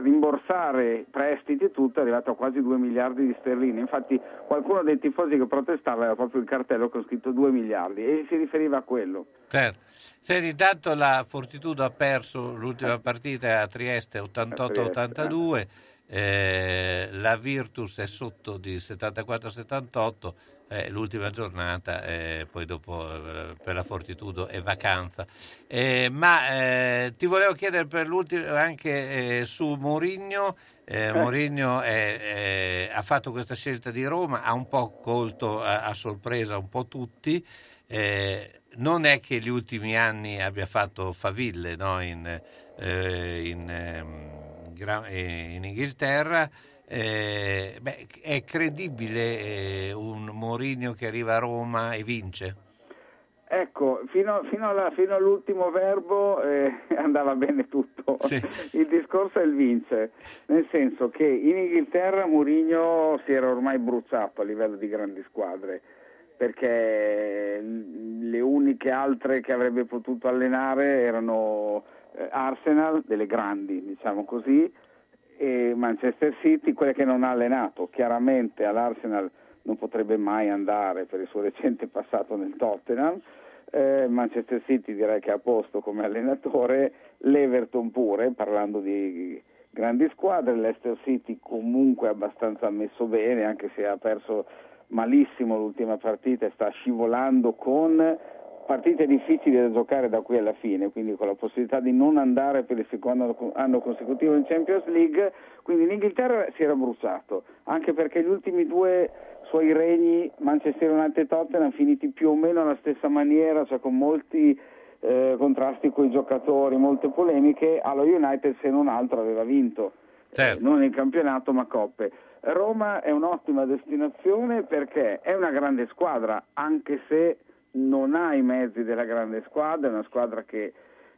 Speaker 17: rimborsare prestiti e tutto è arrivato a quasi 2 miliardi di sterline. Infatti qualcuno dei tifosi che protestava aveva proprio il cartello con scritto 2 miliardi e si riferiva a quello.
Speaker 4: Certo. Senti, intanto la Fortitudo ha perso l'ultima partita a Trieste 88-82, eh, la Virtus è sotto di 74-78, eh, l'ultima giornata, eh, poi dopo eh, per la Fortitudo è vacanza. Eh, ma eh, ti volevo chiedere per l'ultimo anche eh, su Mourinho. Eh, Mourinho ha fatto questa scelta di Roma, ha un po' colto a, a sorpresa un po' tutti. Non è che gli ultimi anni abbia fatto faville no, in, eh, in, ehm, eh, in Inghilterra. Eh, beh, è credibile eh, un Mourinho che arriva a Roma e vince?
Speaker 17: Ecco, fino, fino alla- fino all'ultimo verbo eh, andava bene tutto. Il discorso è il vince, nel senso che in Inghilterra Mourinho si era ormai bruciato a livello di grandi squadre, perché le uniche altre che avrebbe potuto allenare erano eh, Arsenal, delle grandi, diciamo così, e Manchester City, quelle che non ha allenato. Chiaramente all'Arsenal non potrebbe mai andare per il suo recente passato nel Tottenham. Eh, Manchester City direi che è a posto come allenatore, l'Everton pure, parlando di grandi squadre, l'Ester City comunque abbastanza messo bene, anche se ha perso malissimo l'ultima partita e sta scivolando con partite difficili da giocare da qui alla fine, quindi con la possibilità di non andare per il secondo anno consecutivo in Champions League, quindi in Inghilterra si era bruciato, anche perché gli ultimi due suoi regni, Manchester United e Tottenham, finiti più o meno alla stessa maniera, cioè con molti eh, contrasti con i giocatori, molte polemiche, allo United se non altro aveva vinto, Eh, non il campionato ma coppe. Roma è un'ottima destinazione perché è una grande squadra, anche se non ha i mezzi della grande squadra, è una squadra che è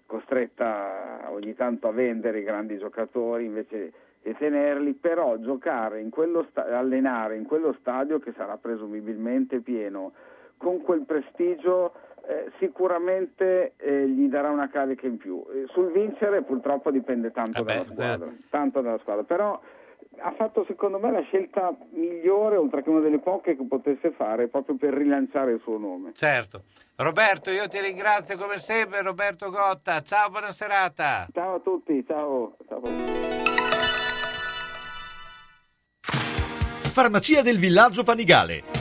Speaker 17: costretta ogni tanto a vendere i grandi giocatori invece di tenerli, però giocare in quello sta- allenare in quello stadio che sarà presumibilmente pieno, con quel prestigio eh, sicuramente eh, gli darà una carica in più. Eh, sul vincere purtroppo dipende tanto dalla squadra, tanto dalla squadra, però ha fatto secondo me la scelta migliore, oltre che una delle poche che potesse fare, proprio per rilanciare il suo nome.
Speaker 4: Certo. Roberto, io ti ringrazio come sempre, Roberto Gotta. Ciao, buona serata.
Speaker 17: Ciao a tutti, ciao. ciao.
Speaker 2: Farmacia del Villaggio Panigale.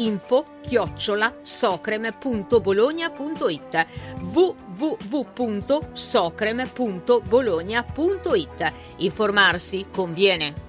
Speaker 6: info chiocciola socrem.bologna.it www.socrem.bologna.it Informarsi conviene.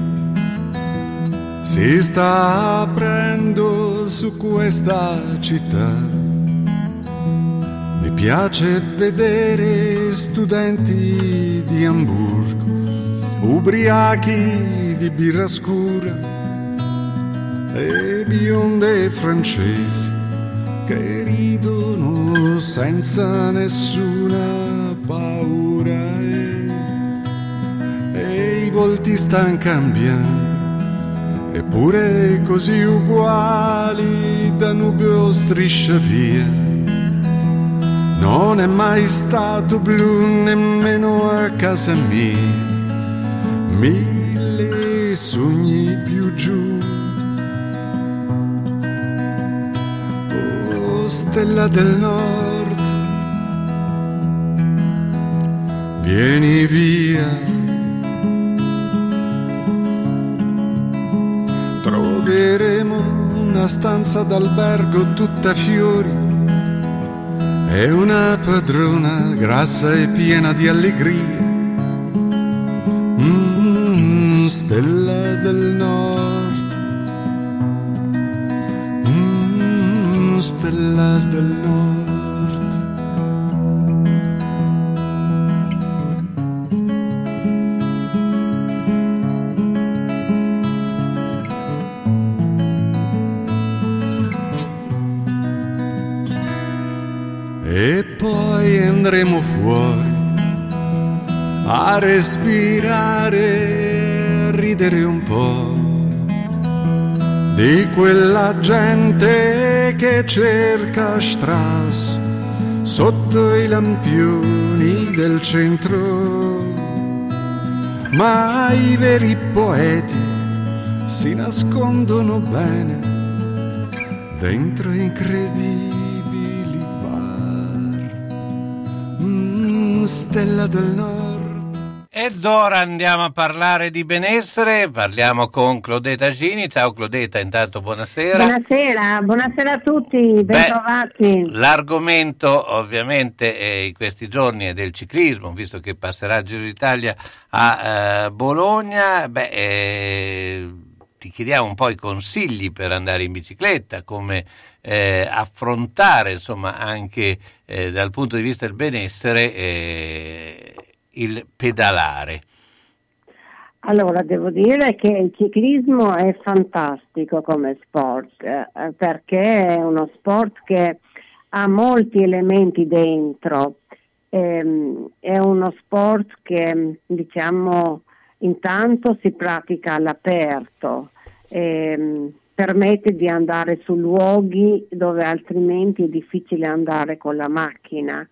Speaker 19: si sta aprendo su questa città. Mi piace vedere studenti di Hamburgo, ubriachi di birra scura e bionde francesi che ridono senza nessuna paura e, e i volti stanno cambiando eppure così uguali Danubio striscia via. Non è mai stato blu nemmeno a casa mia, mille sogni più giù. Oh, stella del nord, vieni via. Troveremo una stanza d'albergo tutta fiori e una padrona grassa e piena di allegria. Mm, stella del nord, mm, stella del nord. Poi andremo fuori a respirare, a ridere un po' di quella gente che cerca Strauss sotto i lampioni del centro. Ma i veri poeti si nascondono bene dentro incredibili stella del nord.
Speaker 4: Ed ora andiamo a parlare di benessere, parliamo con Claudeta Gini. Ciao Claudeta, intanto buonasera.
Speaker 20: Buonasera, buonasera a tutti, bentrovati.
Speaker 4: L'argomento ovviamente eh, in questi giorni è del ciclismo, visto che passerà il Giro d'Italia a eh, Bologna. Beh, eh, ti chiediamo un po' i consigli per andare in bicicletta, come eh, affrontare insomma anche eh, dal punto di vista del benessere eh, il pedalare.
Speaker 20: Allora, devo dire che il ciclismo è fantastico come sport, eh, perché è uno sport che ha molti elementi dentro, Ehm, è uno sport che diciamo intanto si pratica all'aperto, ehm, permette di andare su luoghi dove altrimenti è difficile andare con la macchina,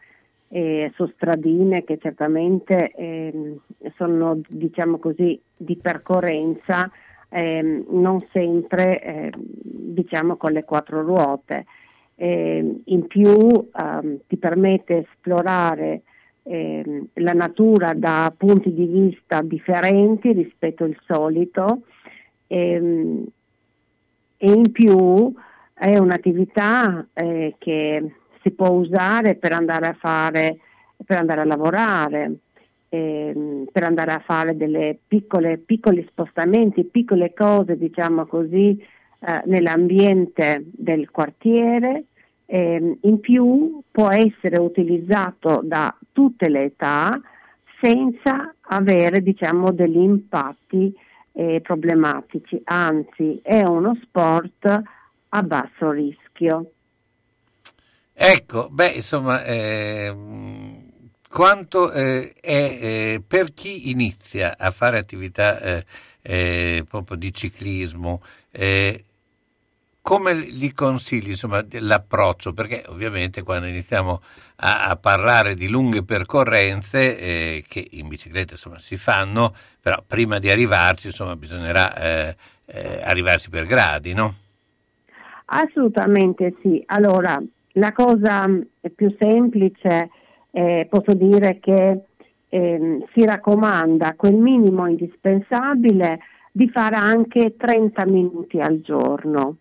Speaker 20: eh, su stradine che certamente ehm, sono diciamo così di percorrenza ehm, non sempre ehm, diciamo con le quattro ruote. Eh, in più ehm, ti permette esplorare ehm, la natura da punti di vista differenti rispetto al solito ehm, e in più è un'attività eh, che si può usare per andare a fare, per andare a lavorare, ehm, per andare a fare delle piccole, piccoli spostamenti, piccole cose, diciamo così, eh, nell'ambiente del quartiere. Ehm, in più può essere utilizzato da tutte le età senza avere diciamo, degli impatti eh, problematici, anzi è uno sport a basso rischio.
Speaker 4: Ecco, beh, insomma, eh, quanto eh, è eh, per chi inizia a fare attività eh, eh, proprio di ciclismo, eh, come gli consigli insomma, l'approccio? Perché ovviamente quando iniziamo a, a parlare di lunghe percorrenze eh, che in bicicletta insomma, si fanno, però prima di arrivarci insomma, bisognerà eh, eh, arrivarci per gradi, no?
Speaker 20: Assolutamente sì. Allora, la cosa mh, più semplice, eh, posso dire che ehm, si raccomanda quel minimo indispensabile di fare anche 30 minuti al giorno.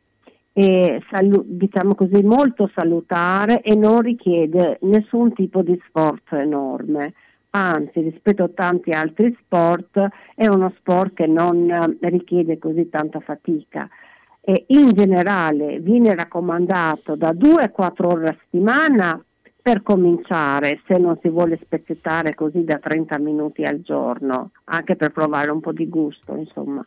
Speaker 20: E, diciamo così, molto salutare e non richiede nessun tipo di sforzo enorme. Anzi, rispetto a tanti altri sport, è uno sport che non eh, richiede così tanta fatica e in generale viene raccomandato da 2 a 4 ore a settimana per cominciare, se non si vuole spezzettare così da 30 minuti al giorno, anche per provare un po' di gusto, insomma.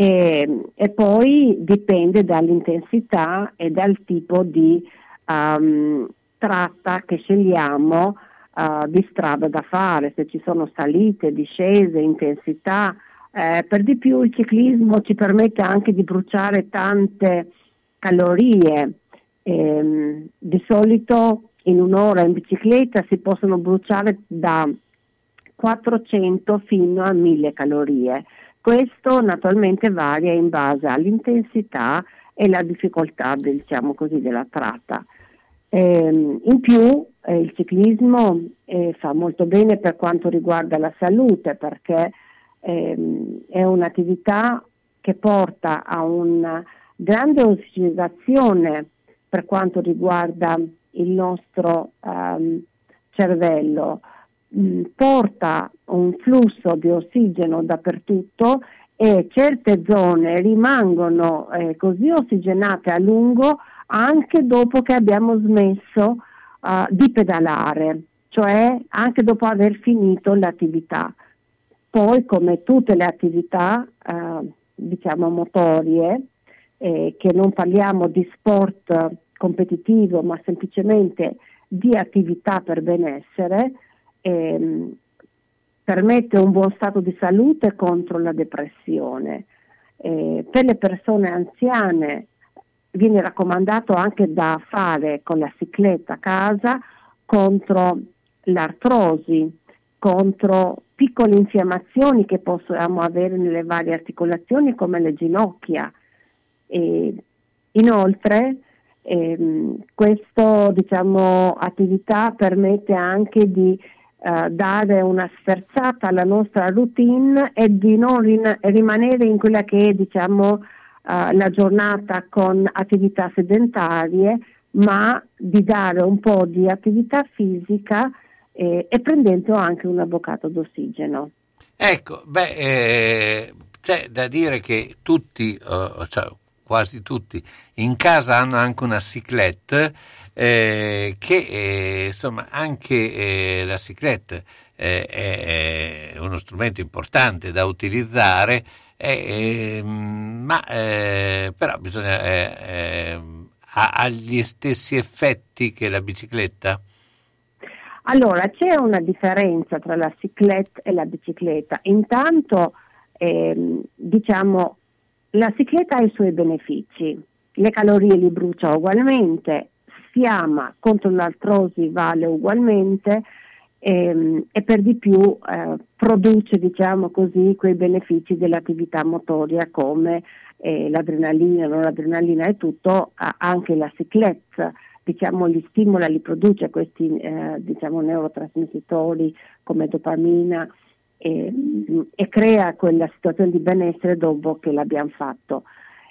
Speaker 20: E, e poi dipende dall'intensità e dal tipo di um, tratta che scegliamo uh, di strada da fare, se ci sono salite, discese, intensità, eh, per di più il ciclismo ci permette anche di bruciare tante calorie. Eh, di solito in un'ora in bicicletta si possono bruciare da 400 fino a 1000 calorie. Questo naturalmente varia in base all'intensità e la difficoltà diciamo così, della tratta. Eh, in più eh, il ciclismo eh, fa molto bene per quanto riguarda la salute perché ehm, è un'attività che porta a una grande ossigenazione per quanto riguarda il nostro ehm, cervello, porta un flusso di ossigeno dappertutto e certe zone rimangono eh, così ossigenate a lungo anche dopo che abbiamo smesso uh, di pedalare, cioè anche dopo aver finito l'attività. Poi, come tutte le attività, eh, diciamo, motorie, eh, che non parliamo di sport competitivo, ma semplicemente di attività per benessere, ehm, permette un buon stato di salute contro la depressione. Eh, per le persone anziane viene raccomandato anche da fare con la cicletta a casa contro l'artrosi, contro piccole infiammazioni che possiamo avere nelle varie articolazioni come le ginocchia. E inoltre ehm, questa diciamo, attività permette anche di eh, dare una sferzata alla nostra routine e di non rin- rimanere in quella che è diciamo, eh, la giornata con attività sedentarie, ma di dare un po' di attività fisica eh, e prendendo anche un avvocato d'ossigeno.
Speaker 4: Ecco, beh, eh, c'è da dire che tutti, eh, cioè quasi tutti, in casa hanno anche una cyclette eh, che eh, insomma anche eh, la cyclette eh, è, uno strumento importante da utilizzare, eh, ehm, ma eh, però bisogna, ha, ha gli stessi effetti che la bicicletta?
Speaker 20: Allora, c'è una differenza tra la cicletta e la bicicletta. Intanto, ehm, diciamo, la cicletta ha i suoi benefici, le calorie li brucia ugualmente, fiamma contro l'artrosi vale ugualmente ehm, e per di più eh, produce, diciamo così, quei benefici dell'attività motoria come eh, l'adrenalina, non l'adrenalina e tutto, anche la cicletta diciamo, li stimola, li produce questi eh, diciamo, neurotrasmettitori come dopamina e, e, crea quella situazione di benessere dopo che l'abbiamo fatto.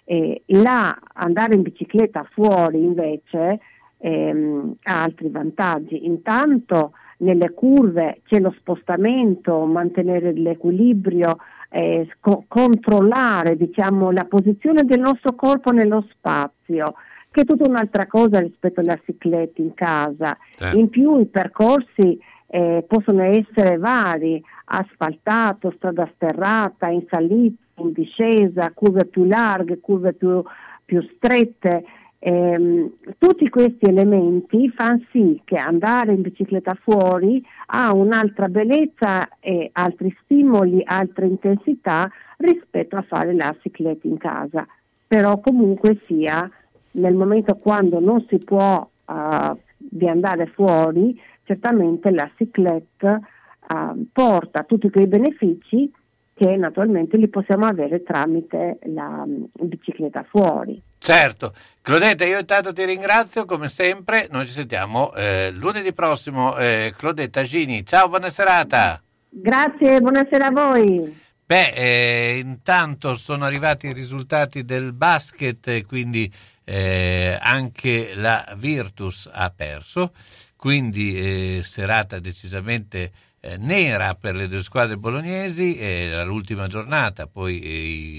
Speaker 20: E là andare in bicicletta fuori invece ehm, ha altri vantaggi. Intanto nelle curve c'è lo spostamento, mantenere l'equilibrio, eh, sco- controllare diciamo, la posizione del nostro corpo nello spazio che è tutta un'altra cosa rispetto alla cicletta in casa.
Speaker 21: Certo.
Speaker 20: In più i percorsi eh, possono essere vari, asfaltato, strada sterrata, in salita, in discesa, curve più larghe, curve più, più strette. Ehm, tutti questi elementi fanno sì che andare in bicicletta fuori ha un'altra bellezza e altri stimoli, altre intensità rispetto a fare la cicletta in casa. Però comunque sia nel momento quando non si può uh, di andare fuori, certamente la ciclette uh, porta tutti quei benefici che naturalmente li possiamo avere tramite la um, bicicletta fuori.
Speaker 4: Certo, Claudetta, io intanto ti ringrazio come sempre, noi ci sentiamo eh, lunedì prossimo. Eh, Claudetta Gini, ciao, buona serata.
Speaker 20: Grazie, buonasera a voi.
Speaker 4: Beh, eh, intanto sono arrivati i risultati del basket, quindi eh, anche la Virtus ha perso, quindi eh, serata decisamente nera per le due squadre bolognesi, era l'ultima giornata, poi eh,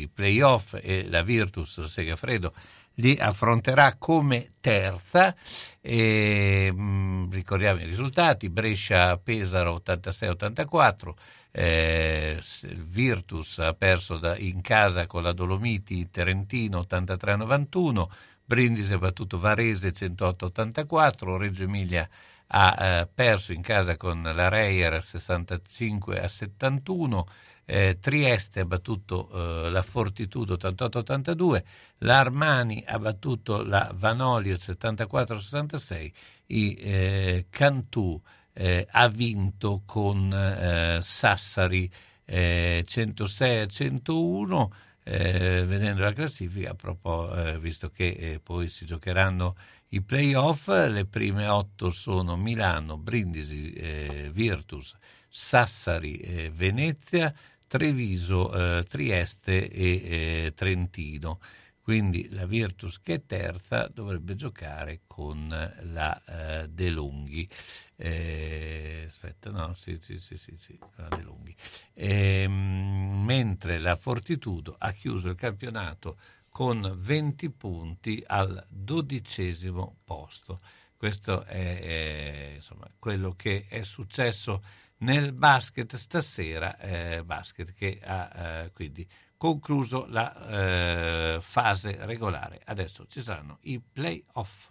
Speaker 4: i playoff e la Virtus Segafredo li affronterà come terza. E, mh, mm, ricordiamo i risultati: Brescia-Pesaro 86-84. Eh, Virtus ha perso da, in casa con la Dolomiti Terentino 83-91, Brindisi ha battuto Varese 108-84, Reggio Emilia ha eh, perso in casa con la Reyer 65-71, eh, Trieste ha battuto eh, la Fortitudo 88-82, la Armani ha battuto la Vanolio 74-66, i eh, Cantù eh, ha vinto con eh, Sassari 106-101 eh, vedendo la classifica, proprio, visto che poi si giocheranno i playoff, le prime otto sono Milano, Brindisi, eh, Virtus, Sassari, eh, Venezia, Treviso, eh, Trieste e Trentino. Quindi la Virtus che è terza dovrebbe giocare con la uh, De Lunghi. Eh, aspetta, no, sì, sì, sì, sì, sì la De Lunghi. Eh, mentre la Fortitudo ha chiuso il campionato con 20 punti al dodicesimo posto. Questo è, è insomma, quello che è successo nel basket stasera, eh, basket che ha eh, quindi concluso la eh, fase regolare. Adesso ci saranno i playoff.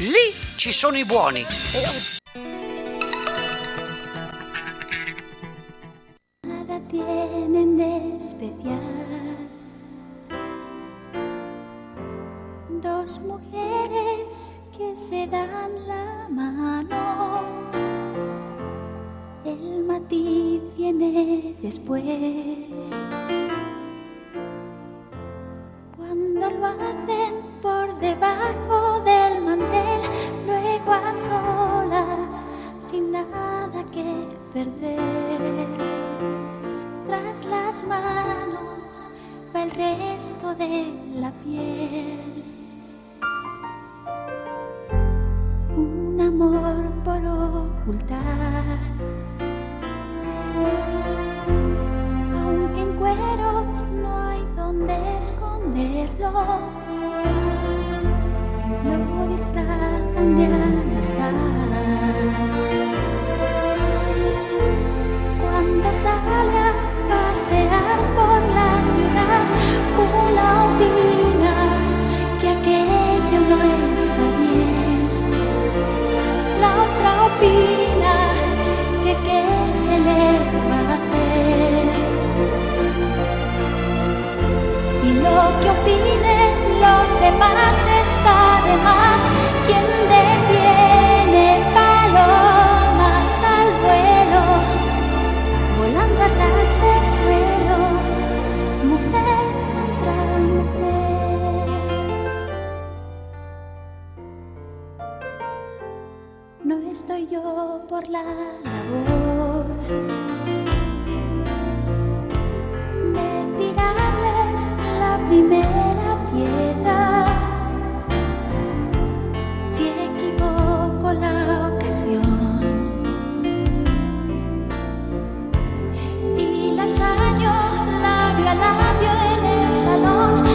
Speaker 18: Lì ci sono i buoni.
Speaker 21: Nada tienen de especial. Dos mujeres que se dan la mano. El matiz viene después. Cuando lo hacen por debajo a solas, sin nada que perder. Tras las manos va el resto de la piel. Un amor por ocultar. Aunque en cueros no hay donde esconderlo, lo disfrazan de amistad. Cuando sale a pasear por la ciudad, una opina que aquello no está bien. La otra opina que qué se le va a hacer. Y lo que opinen los demás está de más. Quien detiene palomas al vuelo, volando a ras de suelo, mujer contra mujer. No estoy yo por la labor de tirarles la primera 啦啦啦。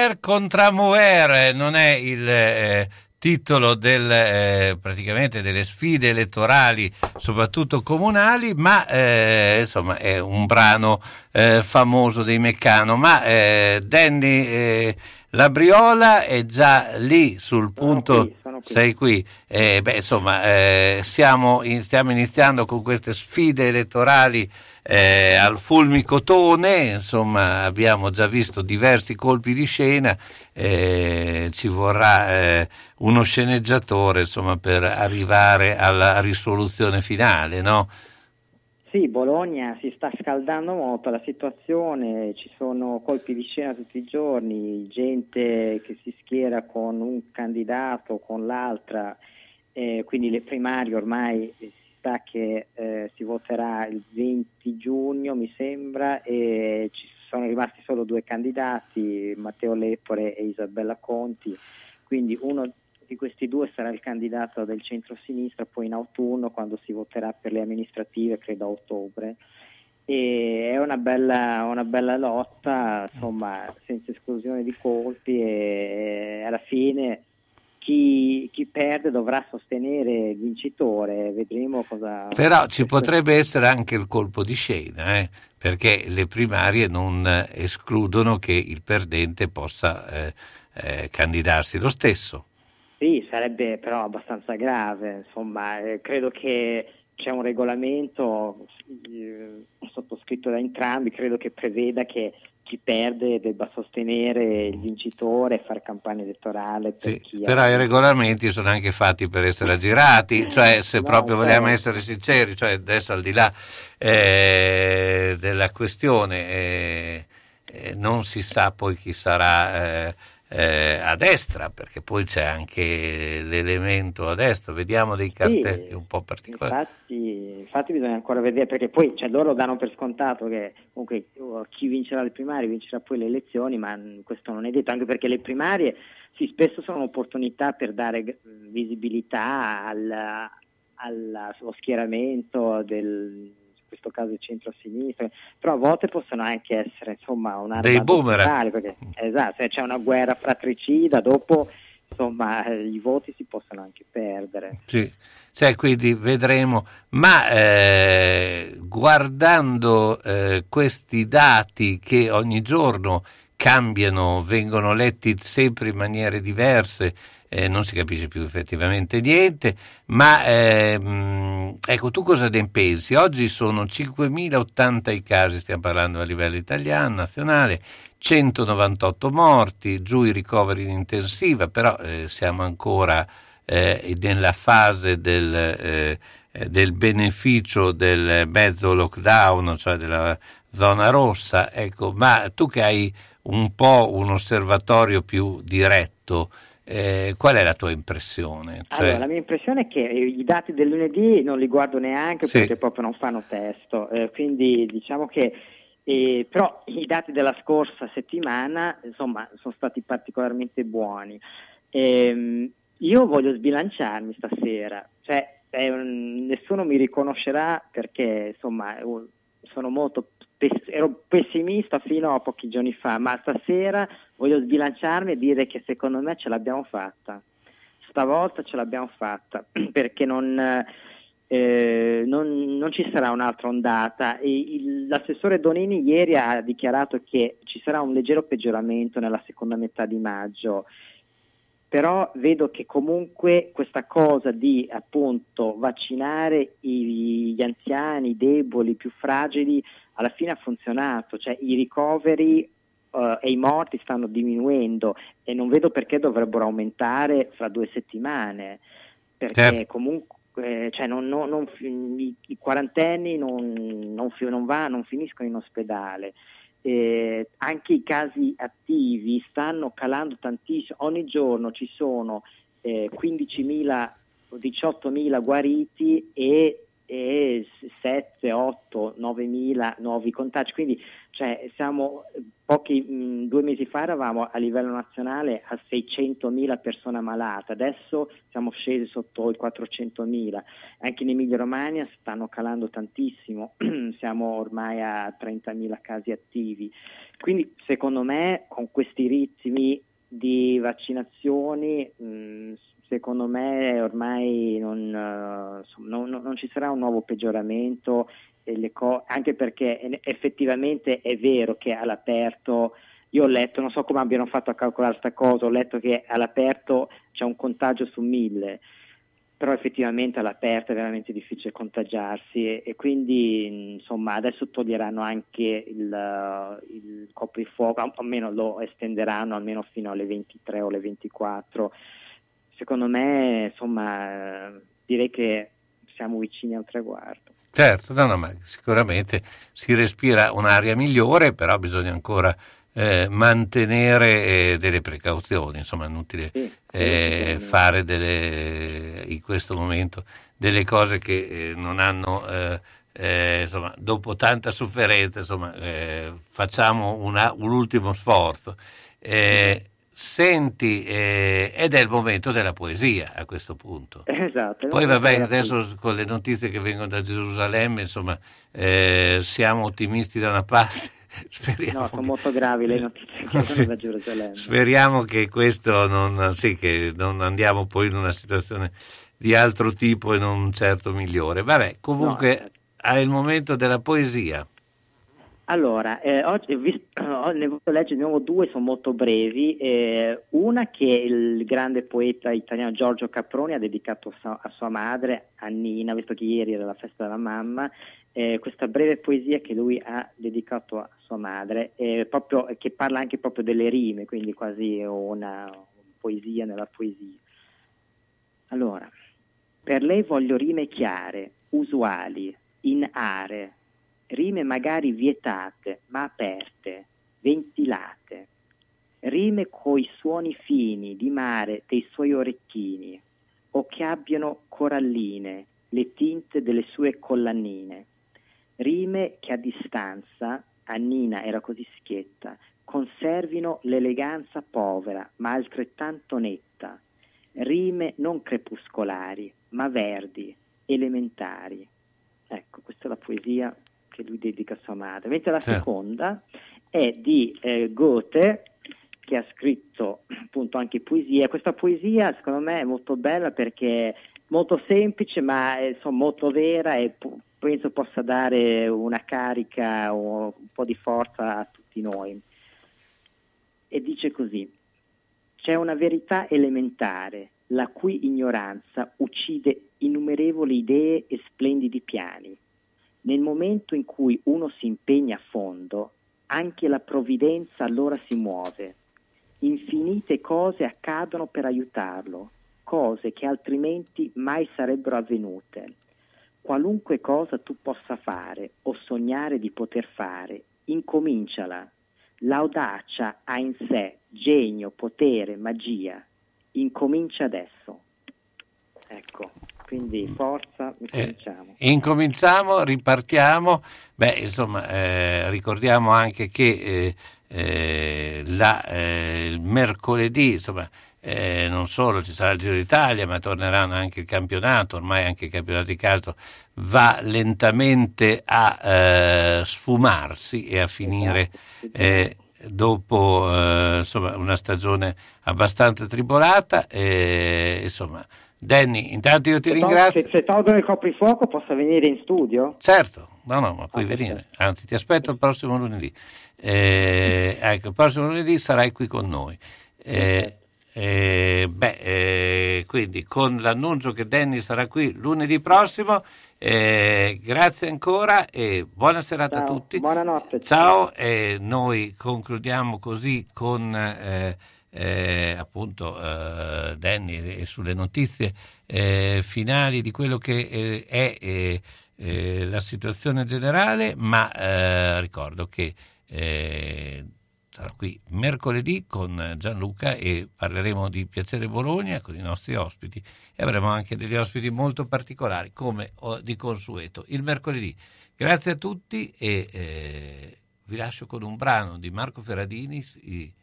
Speaker 21: Contra
Speaker 4: Mujer contra Mujer non è il eh, titolo del, eh, praticamente delle sfide elettorali, soprattutto comunali, ma eh, insomma è un brano eh, famoso dei Meccano. Ma eh, Danny eh, Labriola è già lì sul punto. Sei qui, Eh, beh, insomma, eh, siamo, in- stiamo iniziando con queste sfide elettorali eh, al fulmicotone, insomma abbiamo già visto diversi colpi di scena, eh, ci vorrà eh, uno sceneggiatore insomma, per arrivare alla risoluzione finale, no?
Speaker 22: Sì, Bologna si sta scaldando molto la situazione, ci sono colpi di scena tutti i giorni, gente che si schiera con un candidato, con l'altra, eh, quindi le primarie ormai si sa che eh, si voterà il 20 giugno mi sembra e ci sono rimasti solo due candidati, Matteo Lepore e Isabella Conti, quindi uno di questi due sarà il candidato del centro-sinistra poi in autunno quando si voterà per le amministrative, credo a ottobre. E è una bella, una bella lotta, insomma, senza esclusione di colpi e alla fine chi, chi perde dovrà sostenere il vincitore, vedremo cosa...
Speaker 4: Però ci potrebbe essere anche il colpo di scena, eh, perché le primarie non eh, escludono che il perdente possa eh, eh, candidarsi lo stesso.
Speaker 22: Sì, sarebbe però abbastanza grave, insomma, eh, credo che c'è un regolamento eh, sottoscritto da entrambi, credo che preveda che chi perde debba sostenere il vincitore e fare campagna elettorale per
Speaker 4: Sì,
Speaker 22: chi
Speaker 4: però
Speaker 22: ha...
Speaker 4: i regolamenti sono anche fatti per essere aggirati, cioè se
Speaker 22: No,
Speaker 4: proprio vogliamo
Speaker 22: certo.
Speaker 4: essere sinceri, cioè adesso al di là eh, della questione eh, eh, non si sa poi chi sarà eh, eh, a destra, perché poi c'è anche l'elemento a destra, vediamo dei cartelli un po' particolari.
Speaker 22: Infatti, infatti bisogna ancora vedere perché poi cioè, loro danno per scontato che comunque uh, chi vincerà le primarie vincerà poi le elezioni, ma questo non è detto, anche perché le primarie sì, spesso sono un'opportunità per dare g- visibilità al, al- allo schieramento del questo caso il centro-sinistra, però a volte possono anche essere insomma una
Speaker 4: Dei boomerang.
Speaker 22: perché esatto, se c'è una guerra fratricida, dopo insomma i voti si possono anche perdere.
Speaker 4: Sì, cioè, quindi vedremo, ma eh, guardando eh, questi dati che ogni giorno cambiano, vengono letti sempre in maniere diverse, eh, non si capisce più effettivamente niente, ma ehm, ecco tu cosa ne pensi? Oggi sono 5.080 i casi, stiamo parlando a livello italiano, nazionale, 198 morti, giù i ricoveri in intensiva, però eh, siamo ancora eh, nella fase del, eh, del beneficio del mezzo lockdown, cioè della zona rossa, ecco, ma tu che hai un po' un osservatorio più diretto, eh, qual è la tua impressione? Cioè,
Speaker 22: Allora, la mia impressione è che i dati del lunedì non li guardo neanche
Speaker 4: Sì.
Speaker 22: perché proprio non fanno testo, eh, quindi diciamo che eh, però i dati della scorsa settimana insomma sono stati particolarmente buoni. Ehm, io voglio sbilanciarmi stasera, cioè un- nessuno mi riconoscerà perché insomma sono molto ero pessimista fino a pochi giorni fa, ma stasera voglio sbilanciarmi e dire che secondo me ce l'abbiamo fatta. Stavolta ce l'abbiamo fatta perché non, eh, non- non ci sarà un'altra ondata. E il- l'assessore Donini ieri ha dichiarato che ci sarà un leggero peggioramento nella seconda metà di maggio però vedo che comunque questa cosa di appunto vaccinare i- gli anziani, i deboli, i più fragili, alla fine ha funzionato, cioè i ricoveri eh, e i morti stanno diminuendo e non vedo perché dovrebbero aumentare fra due settimane, perché
Speaker 4: Certo.
Speaker 22: comunque eh, cioè non- non- non i, i quarantenni non, non fi- non va- non finiscono in ospedale. Eh, anche i casi attivi stanno calando tantissimo, ogni giorno ci sono eh, 15.000 o 18.000 guariti e, e 7, 8, 9.000 nuovi contagi, quindi cioè, siamo pochi, mh, due mesi fa eravamo a livello nazionale a 600.000 persone ammalate, adesso siamo scesi sotto i 400.000, anche in Emilia Romagna stanno calando tantissimo, siamo ormai a 30.000 casi attivi, quindi secondo me con questi ritmi di vaccinazioni mh, secondo me ormai non, eh, non- non- non ci sarà un nuovo peggioramento co- anche perché effettivamente è vero che all'aperto io ho letto, non so come abbiano fatto a calcolare questa cosa, ho letto che all'aperto c'è un contagio su mille, però effettivamente all'aperto è veramente difficile contagiarsi e, e quindi insomma adesso toglieranno anche il, il coprifuoco, almeno lo estenderanno almeno fino alle 23 o alle 24. Secondo me insomma eh, direi che siamo vicini al traguardo.
Speaker 4: Certo, no, no, ma sicuramente si respira un'aria migliore, però bisogna ancora eh, mantenere eh, delle precauzioni, insomma è inutile eh, fare delle, in questo momento delle cose che eh, non hanno, eh, eh, insomma, dopo tanta sofferenza, insomma, eh, facciamo una- un ultimo sforzo. Senti, eh, ed è il momento della poesia a questo punto.
Speaker 22: Esatto.
Speaker 4: Poi
Speaker 22: no,
Speaker 4: vabbè, adesso con le notizie che vengono da Gerusalemme, insomma, eh, siamo ottimisti da una parte, speriamo,
Speaker 22: No, sono molto gravi le notizie che
Speaker 4: Sì.
Speaker 22: da Gerusalemme.
Speaker 4: speriamo che questo non, sì, che non andiamo poi in una situazione di altro tipo e non certo migliore. Vabbè, comunque
Speaker 22: certo.
Speaker 4: è il momento della poesia.
Speaker 22: Allora, eh, oggi ho- ne voluto leggere di nuovo due, sono molto brevi. Eh, una che il grande poeta italiano Giorgio Caproni ha dedicato a sua, a sua madre, a Nina, visto che ieri era la festa della mamma, eh, questa breve poesia che lui ha dedicato a sua madre, eh, proprio, che parla anche proprio delle rime, quindi quasi una poesia nella poesia. Allora, per lei voglio rime chiare, usuali, in are, rime magari vietate, ma aperte, ventilate, rime coi suoni fini di mare dei suoi orecchini, o che abbiano coralline, le tinte delle sue collanine, rime che a distanza, Annina era così schietta, conservino l'eleganza povera, ma altrettanto netta, rime non crepuscolari, ma verdi, elementari. Ecco, questa è la poesia che lui dedica a sua madre. Mentre la
Speaker 4: Certo.
Speaker 22: seconda è di eh, Goethe, che ha scritto appunto anche poesie. Questa poesia secondo me è molto bella perché è molto semplice ma è insomma, molto vera e po- penso possa dare una carica o un po' di forza a tutti noi. E dice così, c'è una verità elementare, la cui ignoranza uccide innumerevoli idee e splendidi piani. Nel momento in cui uno si impegna a fondo, anche la provvidenza allora si muove. Infinite cose accadono per aiutarlo, cose che altrimenti mai sarebbero avvenute. Qualunque cosa tu possa fare o sognare di poter fare, incominciala. L'audacia ha in sé genio, potere, magia. Incomincia adesso. Ecco, quindi forza, incominciamo.
Speaker 4: Incominciamo, ripartiamo. Beh, insomma, eh, ricordiamo anche che eh, eh, la- eh, il mercoledì, insomma, eh, non solo ci sarà il Giro d'Italia, ma torneranno anche il campionato, ormai anche il campionato di calcio va lentamente a eh, sfumarsi e a finire eh, dopo eh, insomma, una stagione abbastanza tribolata. eh, insomma, Danny, intanto io ti
Speaker 22: Se
Speaker 4: ringrazio.
Speaker 22: Se, se tolgono il coprifuoco posso venire in studio?
Speaker 4: Certo, no, no, ma puoi venire, anzi ti aspetto il prossimo lunedì. Eh, ecco, il prossimo lunedì sarai qui con noi. Eh, eh, beh, eh, quindi con l'annuncio che Danny sarà qui lunedì prossimo, eh, grazie ancora e buona serata a
Speaker 22: Ciao,
Speaker 4: tutti.
Speaker 22: Buonanotte.
Speaker 4: Ciao, e noi concludiamo così con eh, appunto eh, Danny sulle notizie eh, finali di quello che eh, è eh, eh, la situazione generale, ma ricordo che sarà qui mercoledì con Gianluca e parleremo di Piacere Bologna con i nostri ospiti e avremo anche degli ospiti molto particolari come oh, di consueto il mercoledì. Grazie a tutti e vi lascio con un brano di Marco Ferradini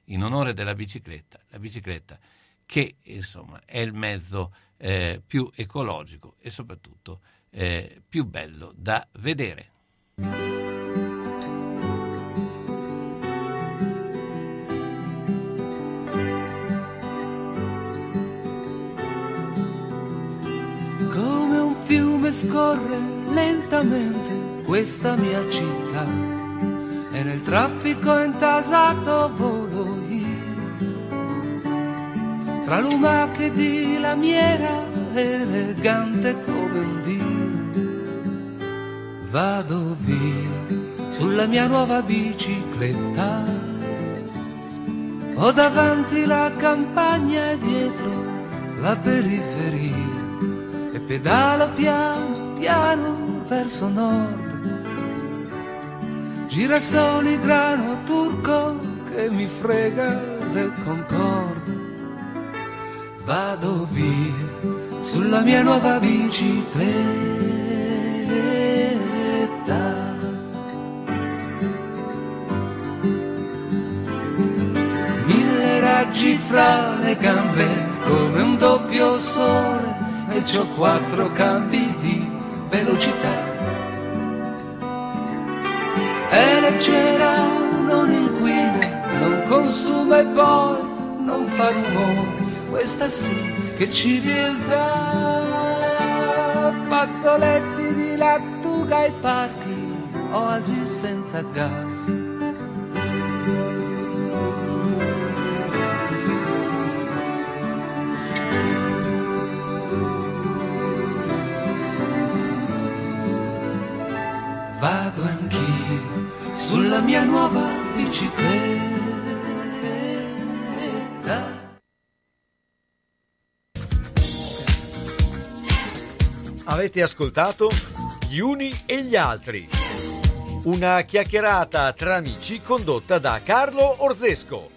Speaker 4: in onore della bicicletta, la bicicletta che insomma è il mezzo eh, più ecologico e soprattutto eh, più bello da vedere.
Speaker 23: Come un fiume scorre lentamente questa mia città e nel traffico intasato volo io. Tra lumache di lamiera elegante come un dio. Vado via sulla mia nuova bicicletta. Ho davanti la campagna e dietro la periferia e pedalo piano piano verso nord. Girasoli grano turco che mi frega del Concorde. Vado via sulla mia nuova bicicletta. Mille raggi fra le gambe come un doppio sole e c'ho quattro cambi di velocità. È leggera, non inquina, non consuma e poi non fa rumore. Questa sì che civiltà. Fazzoletti di lattuga ai parchi, oasi senza gas. La mia nuova bicicletta.
Speaker 2: Avete ascoltato Gli uni e gli altri. Una chiacchierata tra amici condotta da Carlo Orzesco.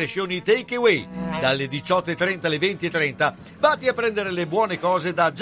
Speaker 2: crescioni takeaway. Dalle 18.30 alle 20.30, vatti a prendere le buone cose da